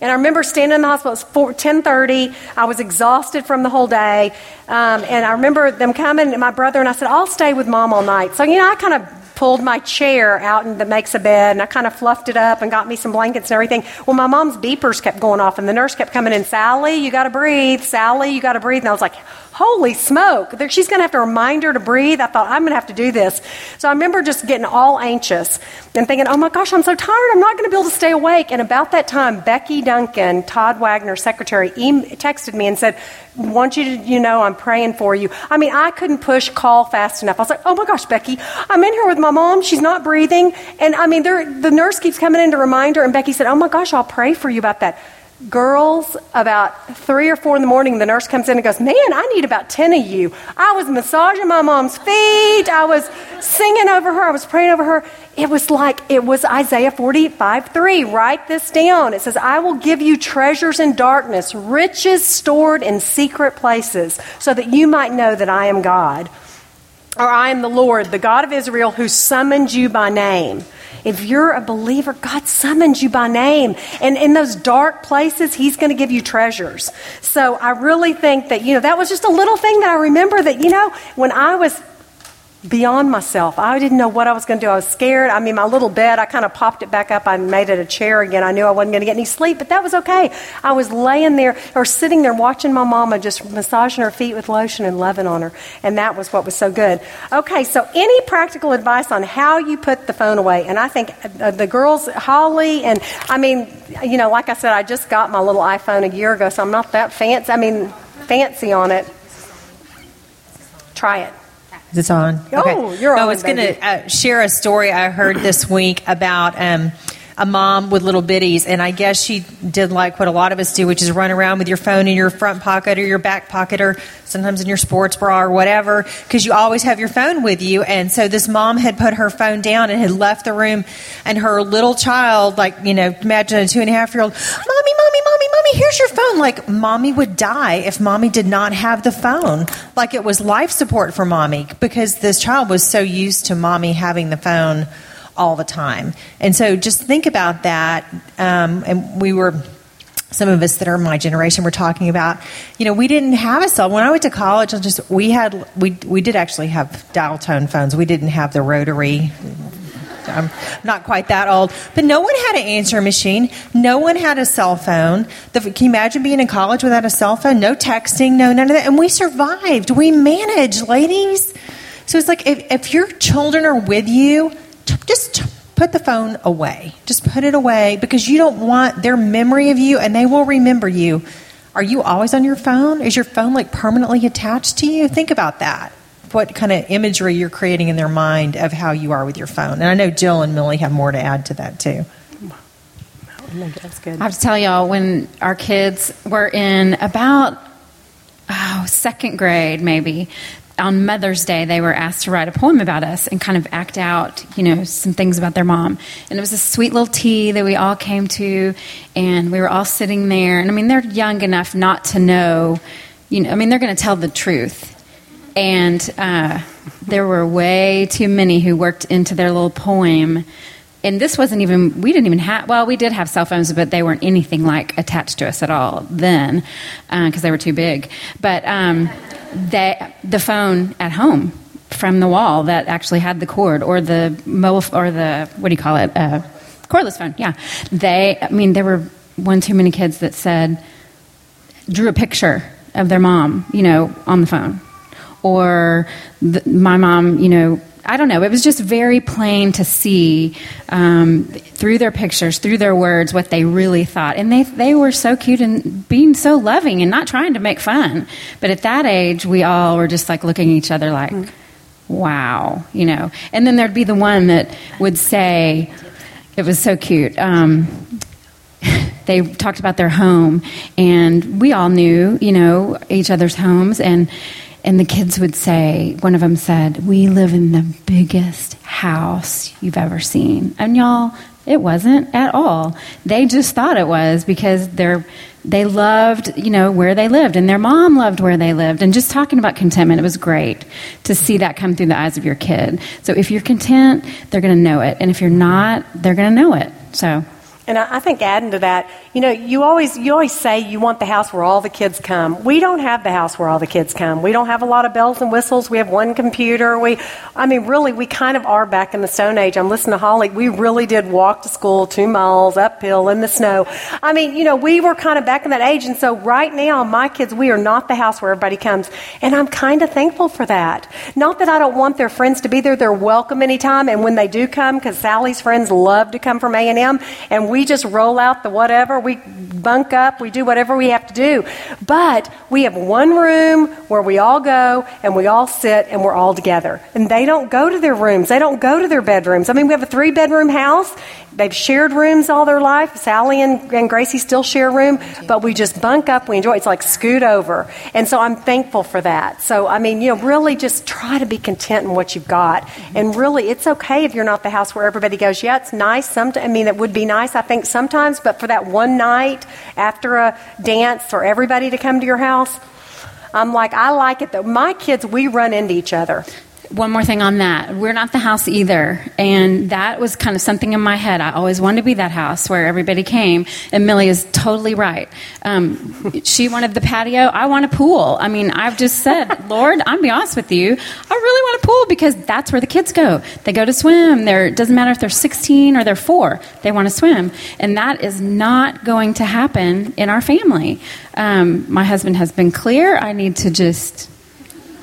And I remember standing in the hospital. It was 10:30. I was exhausted from the whole day, um, and I remember them coming. My brother and I said, "I'll stay with mom all night." So you know, I kind of pulled my chair out and that makes a bed, and I kind of fluffed it up and got me some blankets and everything. Well, my mom's beepers kept going off, and the nurse kept coming in, Sally, you got to breathe. Sally, you got to breathe. And I was like, holy smoke, she's going to have to remind her to breathe. I thought, I'm going to have to do this. So I remember just getting all anxious and thinking, oh my gosh, I'm so tired. I'm not going to be able to stay awake. And about that time, Becky Duncan, Todd Wagner's secretary, texted me and said, want you to, you know, I'm praying for you. I mean, I couldn't push call fast enough. I was like, oh my gosh, Becky, I'm in here with my mom. She's not breathing. And I mean, the nurse keeps coming in to remind her. And Becky said, oh my gosh, I'll pray for you about that girls about three or four in the morning the nurse comes in and goes man i need about 10 of you. I was massaging my mom's feet. I was singing over her. I was praying over her. It was like it was isaiah 45 3 write this down. It says i will give you treasures in darkness riches stored in secret places so that you might know that i am god or i am the lord the god of israel who summoned you by name if you're a believer, God summons you by name. And in those dark places, He's going to give you treasures. So I really think that, you know, that was just a little thing that I remember that, you know, when I was beyond myself. I didn't know what I was going to do. I was scared. I mean, my little bed, I kind of popped it back up. I made it a chair again. I knew I wasn't going to get any sleep, but that was okay. I was laying there or sitting there watching my mama just massaging her feet with lotion and loving on her. And that was what was so good. Okay, so any practical advice on how you put the phone away? And I think uh, the girls, Holly, and I mean, you know, like I said, I just got my little iPhone a year ago, so I'm not that fancy. I mean, fancy on it. Try it. Is this on? Oh, okay. you're on. I was going to uh, share a story I heard this week about. Um, a mom with little bitties, and I guess she did like what a lot of us do, which is run around with your phone in your front pocket or your back pocket or sometimes in your sports bra or whatever, because you always have your phone with you. And so this mom had put her phone down and had left the room, and her little child, like, you know, imagine a two and a half year old, Mommy, Mommy, Mommy, Mommy, here's your phone. Like, Mommy would die if Mommy did not have the phone. Like, it was life support for Mommy because this child was so used to Mommy having the phone all the time. And so just think about that. Um, and we were some of us that are my generation were talking about you know we didn't have a cell when i went to college I just we had we we did actually have dial tone phones we didn't have the rotary I'm not quite that old, but no one had an answer machine. No one had a cell phone. The, can you imagine being in college without a cell phone? No texting, no none of that. And we survived. We managed, ladies. So it's like if, if your children are with you, just put the phone away. Just put it away because you don't want their memory of you and they will remember you. Are you always on your phone? Is your phone like permanently attached to you? Think about that. What kind of imagery you're creating in their mind of how you are with your phone. And I know Jill and Millie have more to add to that too. That's good. I have to tell y'all when our kids were in about oh, second grade, maybe on Mother's Day, they were asked to write a poem about us and kind of act out, you know, some things about their mom. And it was a sweet little tea that we all came to, and we were all sitting there. And I mean, they're young enough not to know, you know, I mean, they're going to tell the truth. And uh, there were way too many who worked into their little poem. And this wasn't even, we didn't even have, well, we did have cell phones, but they weren't anything like attached to us at all then because uh, they were too big. But, um, that the phone at home from the wall that actually had the cord or the mobile or the what do you call it uh, cordless phone yeah they i mean there were one too many kids that said drew a picture of their mom you know on the phone or the, my mom you know I don't know. It was just very plain to see um, through their pictures, through their words, what they really thought. And they, they were so cute and being so loving and not trying to make fun. But at that age, we all were just like looking at each other like, wow, you know. And then there'd be the one that would say, it was so cute. Um, they talked about their home, and we all knew, you know, each other's homes. And and the kids would say, one of them said, We live in the biggest house you've ever seen. And y'all, it wasn't at all. They just thought it was because they're, they loved, you know, where they lived, and their mom loved where they lived. And just talking about contentment, it was great to see that come through the eyes of your kid. So if you're content, they're going to know it. And if you're not, they're going to know it. So And I, think adding to that, you know, you always you always say you want the house where all the kids come. We don't have the house where all the kids come. We don't have a lot of bells and whistles. We have one computer. We, I mean, really, we kind of are back in the Stone Age. I'm listening to Holly. We really did walk to school two miles uphill in the snow. I mean, you know, we were kind of back in that age. And so right now, my kids, we are not the house where everybody comes, and I'm kind of thankful for that. Not that I don't want their friends to be there. They're welcome anytime, and when they do come, because Sally's friends love to come from A and M, and we just roll out the whatever. We bunk up. We do whatever we have to do. But we have one room where we all go and we all sit and we're all together. And they don't go to their rooms. They don't go to their bedrooms. I mean, we have a three bedroom house. They've shared rooms all their life. Sally and, and Gracie still share a room, but we just bunk up. We enjoy it. It's like scoot over. And so I'm thankful for that. So, I mean, you know, really just try to be content in what you've got. And really, it's okay if you're not the house where everybody goes, yeah, it's nice. Sometimes, I mean, it would be nice, I think, sometimes, but for that one night after a dance for everybody to come to your house, I'm like, I like it though. My kids, we run into each other. One more thing on that. We're not the house either. And that was kind of something in my head. I always wanted to be that house where everybody came. And Millie is totally right. Um, she wanted the patio. I want a pool. I mean, I've just said, Lord, I'm be honest with you. I really want a pool because that's where the kids go. They go to swim. They're, it doesn't matter if they're 16 or they're four. They want to swim. And that is not going to happen in our family. Um, my husband has been clear. I need to just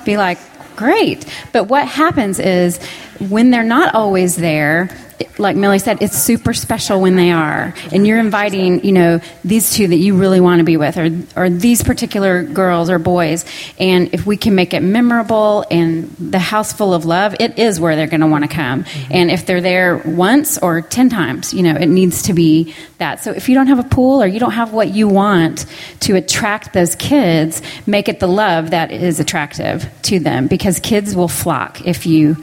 be like, great. But what happens is when they're not always there, like Millie said, it's super special when they are. And you're inviting, you know, these two that you really want to be with, or, or these particular girls or boys. And if we can make it memorable and the house full of love, it is where they're going to want to come. Mm-hmm. And if they're there once or 10 times, you know, it needs to be that. So if you don't have a pool or you don't have what you want to attract those kids, make it the love that is attractive to them because kids will flock if you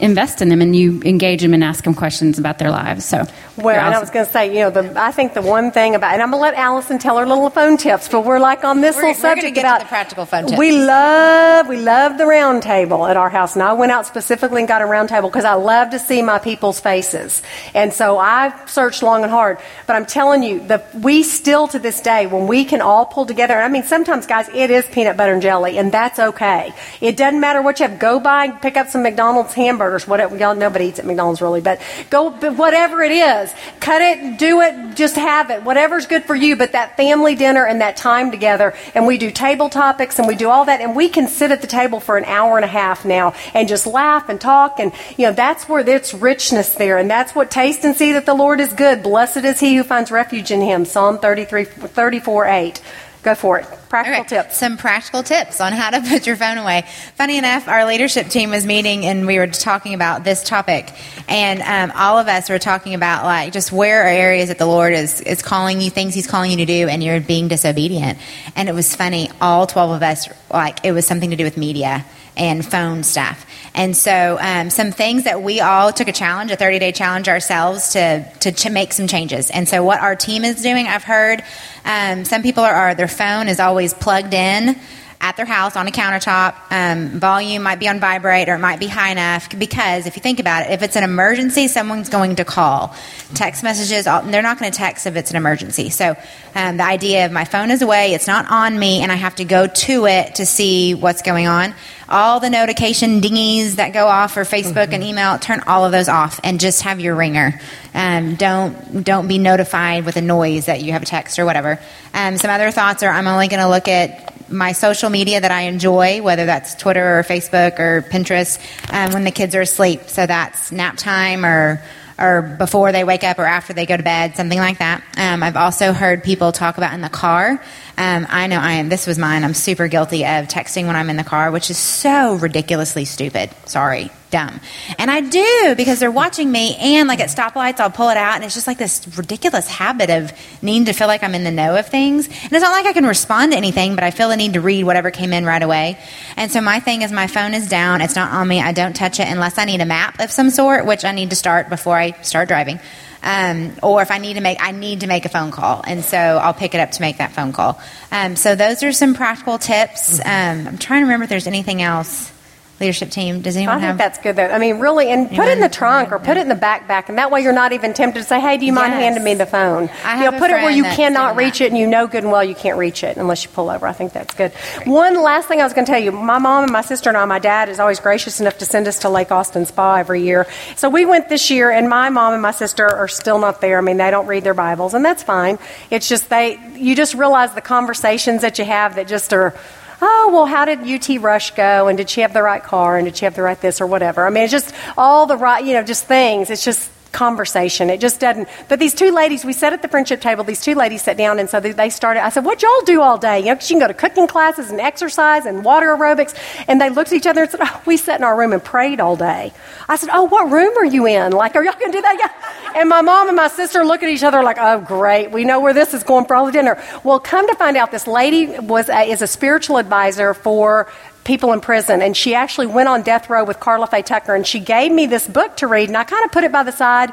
invest in them and you engage them and ask them questions about their lives. So, well, and I was going to say, you know, the, I think the one thing about, and I'm going to let Allison tell her little phone tips, but we're like on this we're, little subject get about the practical phone tips. We love, we love the round table at our house, and I went out specifically and got a round table because I love to see my people's faces, and so I searched long and hard. But I'm telling you, the we still to this day, when we can all pull together, I mean, sometimes guys, it is peanut butter and jelly, and that's okay. It doesn't matter what you have. Go buy, pick up some McDonald's hamburgers, whatever. Y'all, nobody eats at McDonald's really, but go, whatever it is, cut it, do it, just have it, whatever's good for you. But that family dinner and that time together, and we do table topics and we do all that, and we can sit at the table for an hour and a half now and just laugh and talk, and you know that's where there's richness there, and that's what taste and see that the Lord is good. Blessed is he who finds refuge in Him. Psalm 33, 34, 8. Go for it. Practical okay. tips. Some practical tips on how to put your phone away. Funny enough, our leadership team was meeting and we were talking about this topic, and um, all of us were talking about like just where are areas that the Lord is is calling you, things He's calling you to do, and you're being disobedient. And it was funny. All twelve of us, like it was something to do with media and phone stuff. And so, um, some things that we all took a challenge, a 30 day challenge ourselves to, to make some changes. And so, what our team is doing, I've heard um, some people are, are, their phone is always plugged in at their house on a countertop. Um, volume might be on vibrate or it might be high enough because if you think about it, if it's an emergency, someone's going to call. Text messages, they're not going to text if it's an emergency. So um, the idea of my phone is away, it's not on me, and I have to go to it to see what's going on. All the notification dingies that go off for Facebook mm-hmm. and email, turn all of those off and just have your ringer. Um, don't don't be notified with a noise that you have a text or whatever. Um, some other thoughts are I'm only going to look at my social media that I enjoy, whether that's Twitter or Facebook or Pinterest, um, when the kids are asleep. So that's nap time or or before they wake up or after they go to bed, something like that. Um, I've also heard people talk about in the car. Um, I know I am. This was mine. I'm super guilty of texting when I'm in the car, which is so ridiculously stupid. Sorry, dumb. And I do because they're watching me, and like at stoplights, I'll pull it out, and it's just like this ridiculous habit of needing to feel like I'm in the know of things. And it's not like I can respond to anything, but I feel the need to read whatever came in right away. And so my thing is my phone is down. It's not on me. I don't touch it unless I need a map of some sort, which I need to start before I start driving. Um, or if I need to make, I need to make a phone call, and so I'll pick it up to make that phone call. Um, so those are some practical tips. Um, I'm trying to remember if there's anything else leadership team. Does anyone I have? think that's good though. I mean, really, and put it in the trunk or put it in the backpack, and that way you're not even tempted to say, "Hey, do you mind Yes. handing me the phone?" I you know, put it where you cannot reach that. it, and you know good and well you can't reach it unless you pull over. I think that's good. One last thing I was going to tell you: my mom and my sister and I, my dad is always gracious enough to send us to Lake Austin Spa every year. So we went this year, and my mom and my sister are still not there. I mean, they don't read their Bibles, and that's fine. It's just they, you just realize the conversations that you have that just are oh, well, how did UT Rush go? And did she have the right car? And did she have the right this or whatever? I mean, it's just all the right, you know, just things. It's just conversation. It just doesn't. But these two ladies, we sat at the friendship table. These two ladies sat down, and so they- started. I said, "What y'all do all day? You know, 'cause you can go to cooking classes and exercise and water aerobics." And they looked at each other and said, oh, "We sat in our room and prayed all day." I said, "Oh, what room are you in? Like, are y'all gonna do that?" Yeah. And my mom and my sister look at each other like, "Oh, great. We know where this is going for all the dinner." Well, come to find out, this lady was a, is a spiritual advisor for people in prison. And she actually went on death row with Karla Faye Tucker, and she gave me this book to read, and I kind of put it by the side.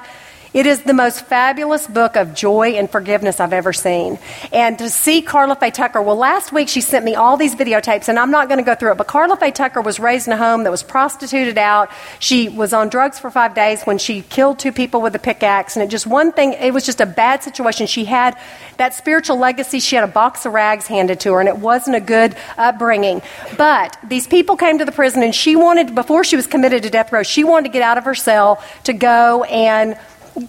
It is the most fabulous book of joy and forgiveness I've ever seen. And to see Karla Faye Tucker, well, last week she sent me all these videotapes, and I'm not going to go through it, but Karla Faye Tucker was raised in a home that was prostituted out. She was on drugs for five days when she killed two people with a pickaxe, and it just one thing, it was just a bad situation. She had that spiritual legacy. She had a box of rags handed to her, and it wasn't a good upbringing. But these people came to the prison, and she wanted, before she was committed to death row, she wanted to get out of her cell to go and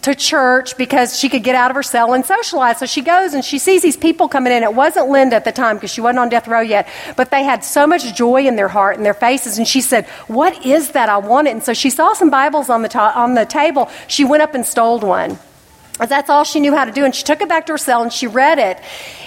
to church because she could get out of her cell and socialize. So she goes and she sees these people coming in. It wasn't Linda at the time because she wasn't on death row yet, but they had so much joy in their heart and their faces. And she said, "What is that? I want it." And so she saw some Bibles on the on the table. She went up and stole one. That's all she knew how to do. And she took it back to her cell and she read it.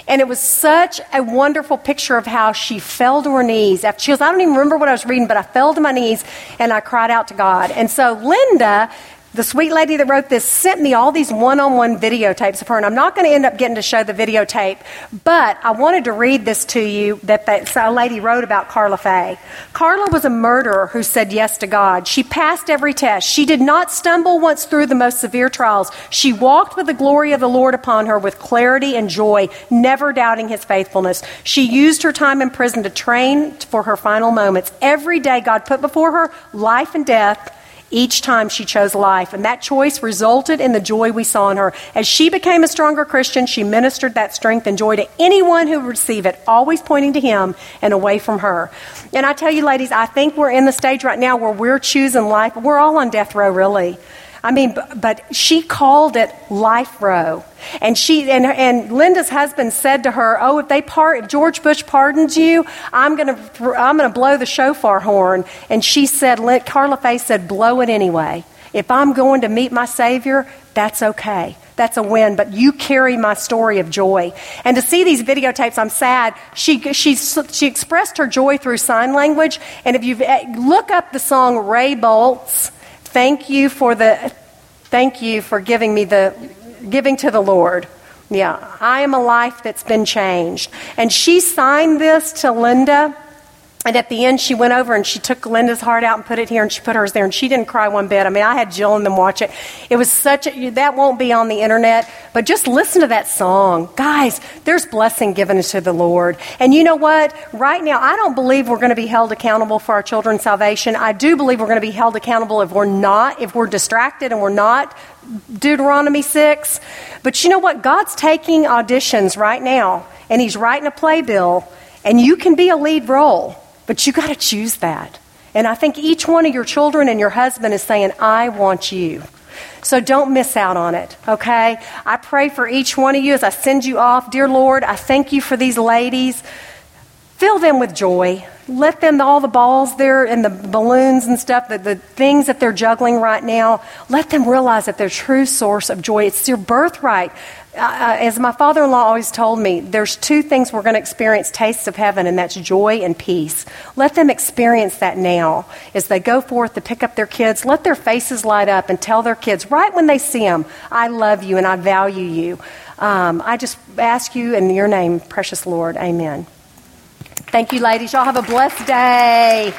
And it was such a wonderful picture of how she fell to her knees. After she goes, I don't even remember what I was reading, but I fell to my knees and I cried out to God. And so Linda, the sweet lady that wrote this, sent me all these one on one videotapes of her. And I'm not going to end up getting to show the videotape, but I wanted to read this to you that a lady wrote about Karla Faye. Karla was a murderer who said yes to God. She passed every test. She did not stumble once through the most severe trials. She walked with the glory of the Lord upon her with clarity and joy, never doubting his faithfulness. She used her time in prison to train for her final moments. Every day, God put before her life and death. Each time she chose life, and that choice resulted in the joy we saw in her. As she became a stronger Christian, she ministered that strength and joy to anyone who would receive it, always pointing to Him and away from her. And I tell you, ladies, I think we're in the stage right now where we're choosing life. We're all on death row, really. I mean, but she called it life row. And she and, and Linda's husband said to her, "Oh, if they part, if George Bush pardons you, I'm to I'm to blow the shofar horn." And she said, Karla Faye said, "Blow it anyway. If I'm going to meet my Savior, that's okay." That's a win, but you carry my story of joy. And to see these videotapes, I'm sad. She, she, she expressed her joy through sign language. And if you eh, look up the song Ray Boltz, thank you for the thank you for giving me the giving to the lord. Yeah i am a life that's been changed. And she signed this to linda and at the end, she went over and she took Linda's heart out and put it here, and she put hers there, and she didn't cry one bit. I mean, I had Jill and them watch it. It was such a, that won't be on the internet, but just listen to that song. Guys, there's blessing given to the Lord. And you know what? Right now, I don't believe we're going to be held accountable for our children's salvation. I do believe we're going to be held accountable if we're not, if we're distracted and we're not Deuteronomy 6. But you know what? God's taking auditions right now, and He's writing a playbill, and you can be a lead role. But you got to choose that. And I think each one of your children and your husband is saying, I want you. So don't miss out on it, okay? I pray for each one of you as I send you off. Dear Lord, I thank you for these ladies. Fill them with joy. Let them, all the balls there and the balloons and stuff, the, the things that they're juggling right now, let them realize that their true source of joy, it's your birthright. Uh, as my father in law always told me, there's two things we're going to experience tastes of heaven, and that's joy and peace. Let them experience that now as they go forth to pick up their kids. Let their faces light up and tell their kids, right when they see them, I love you and I value you. Um, I just ask you in your name, precious Lord, amen. Thank you, ladies. Y'all have a blessed day.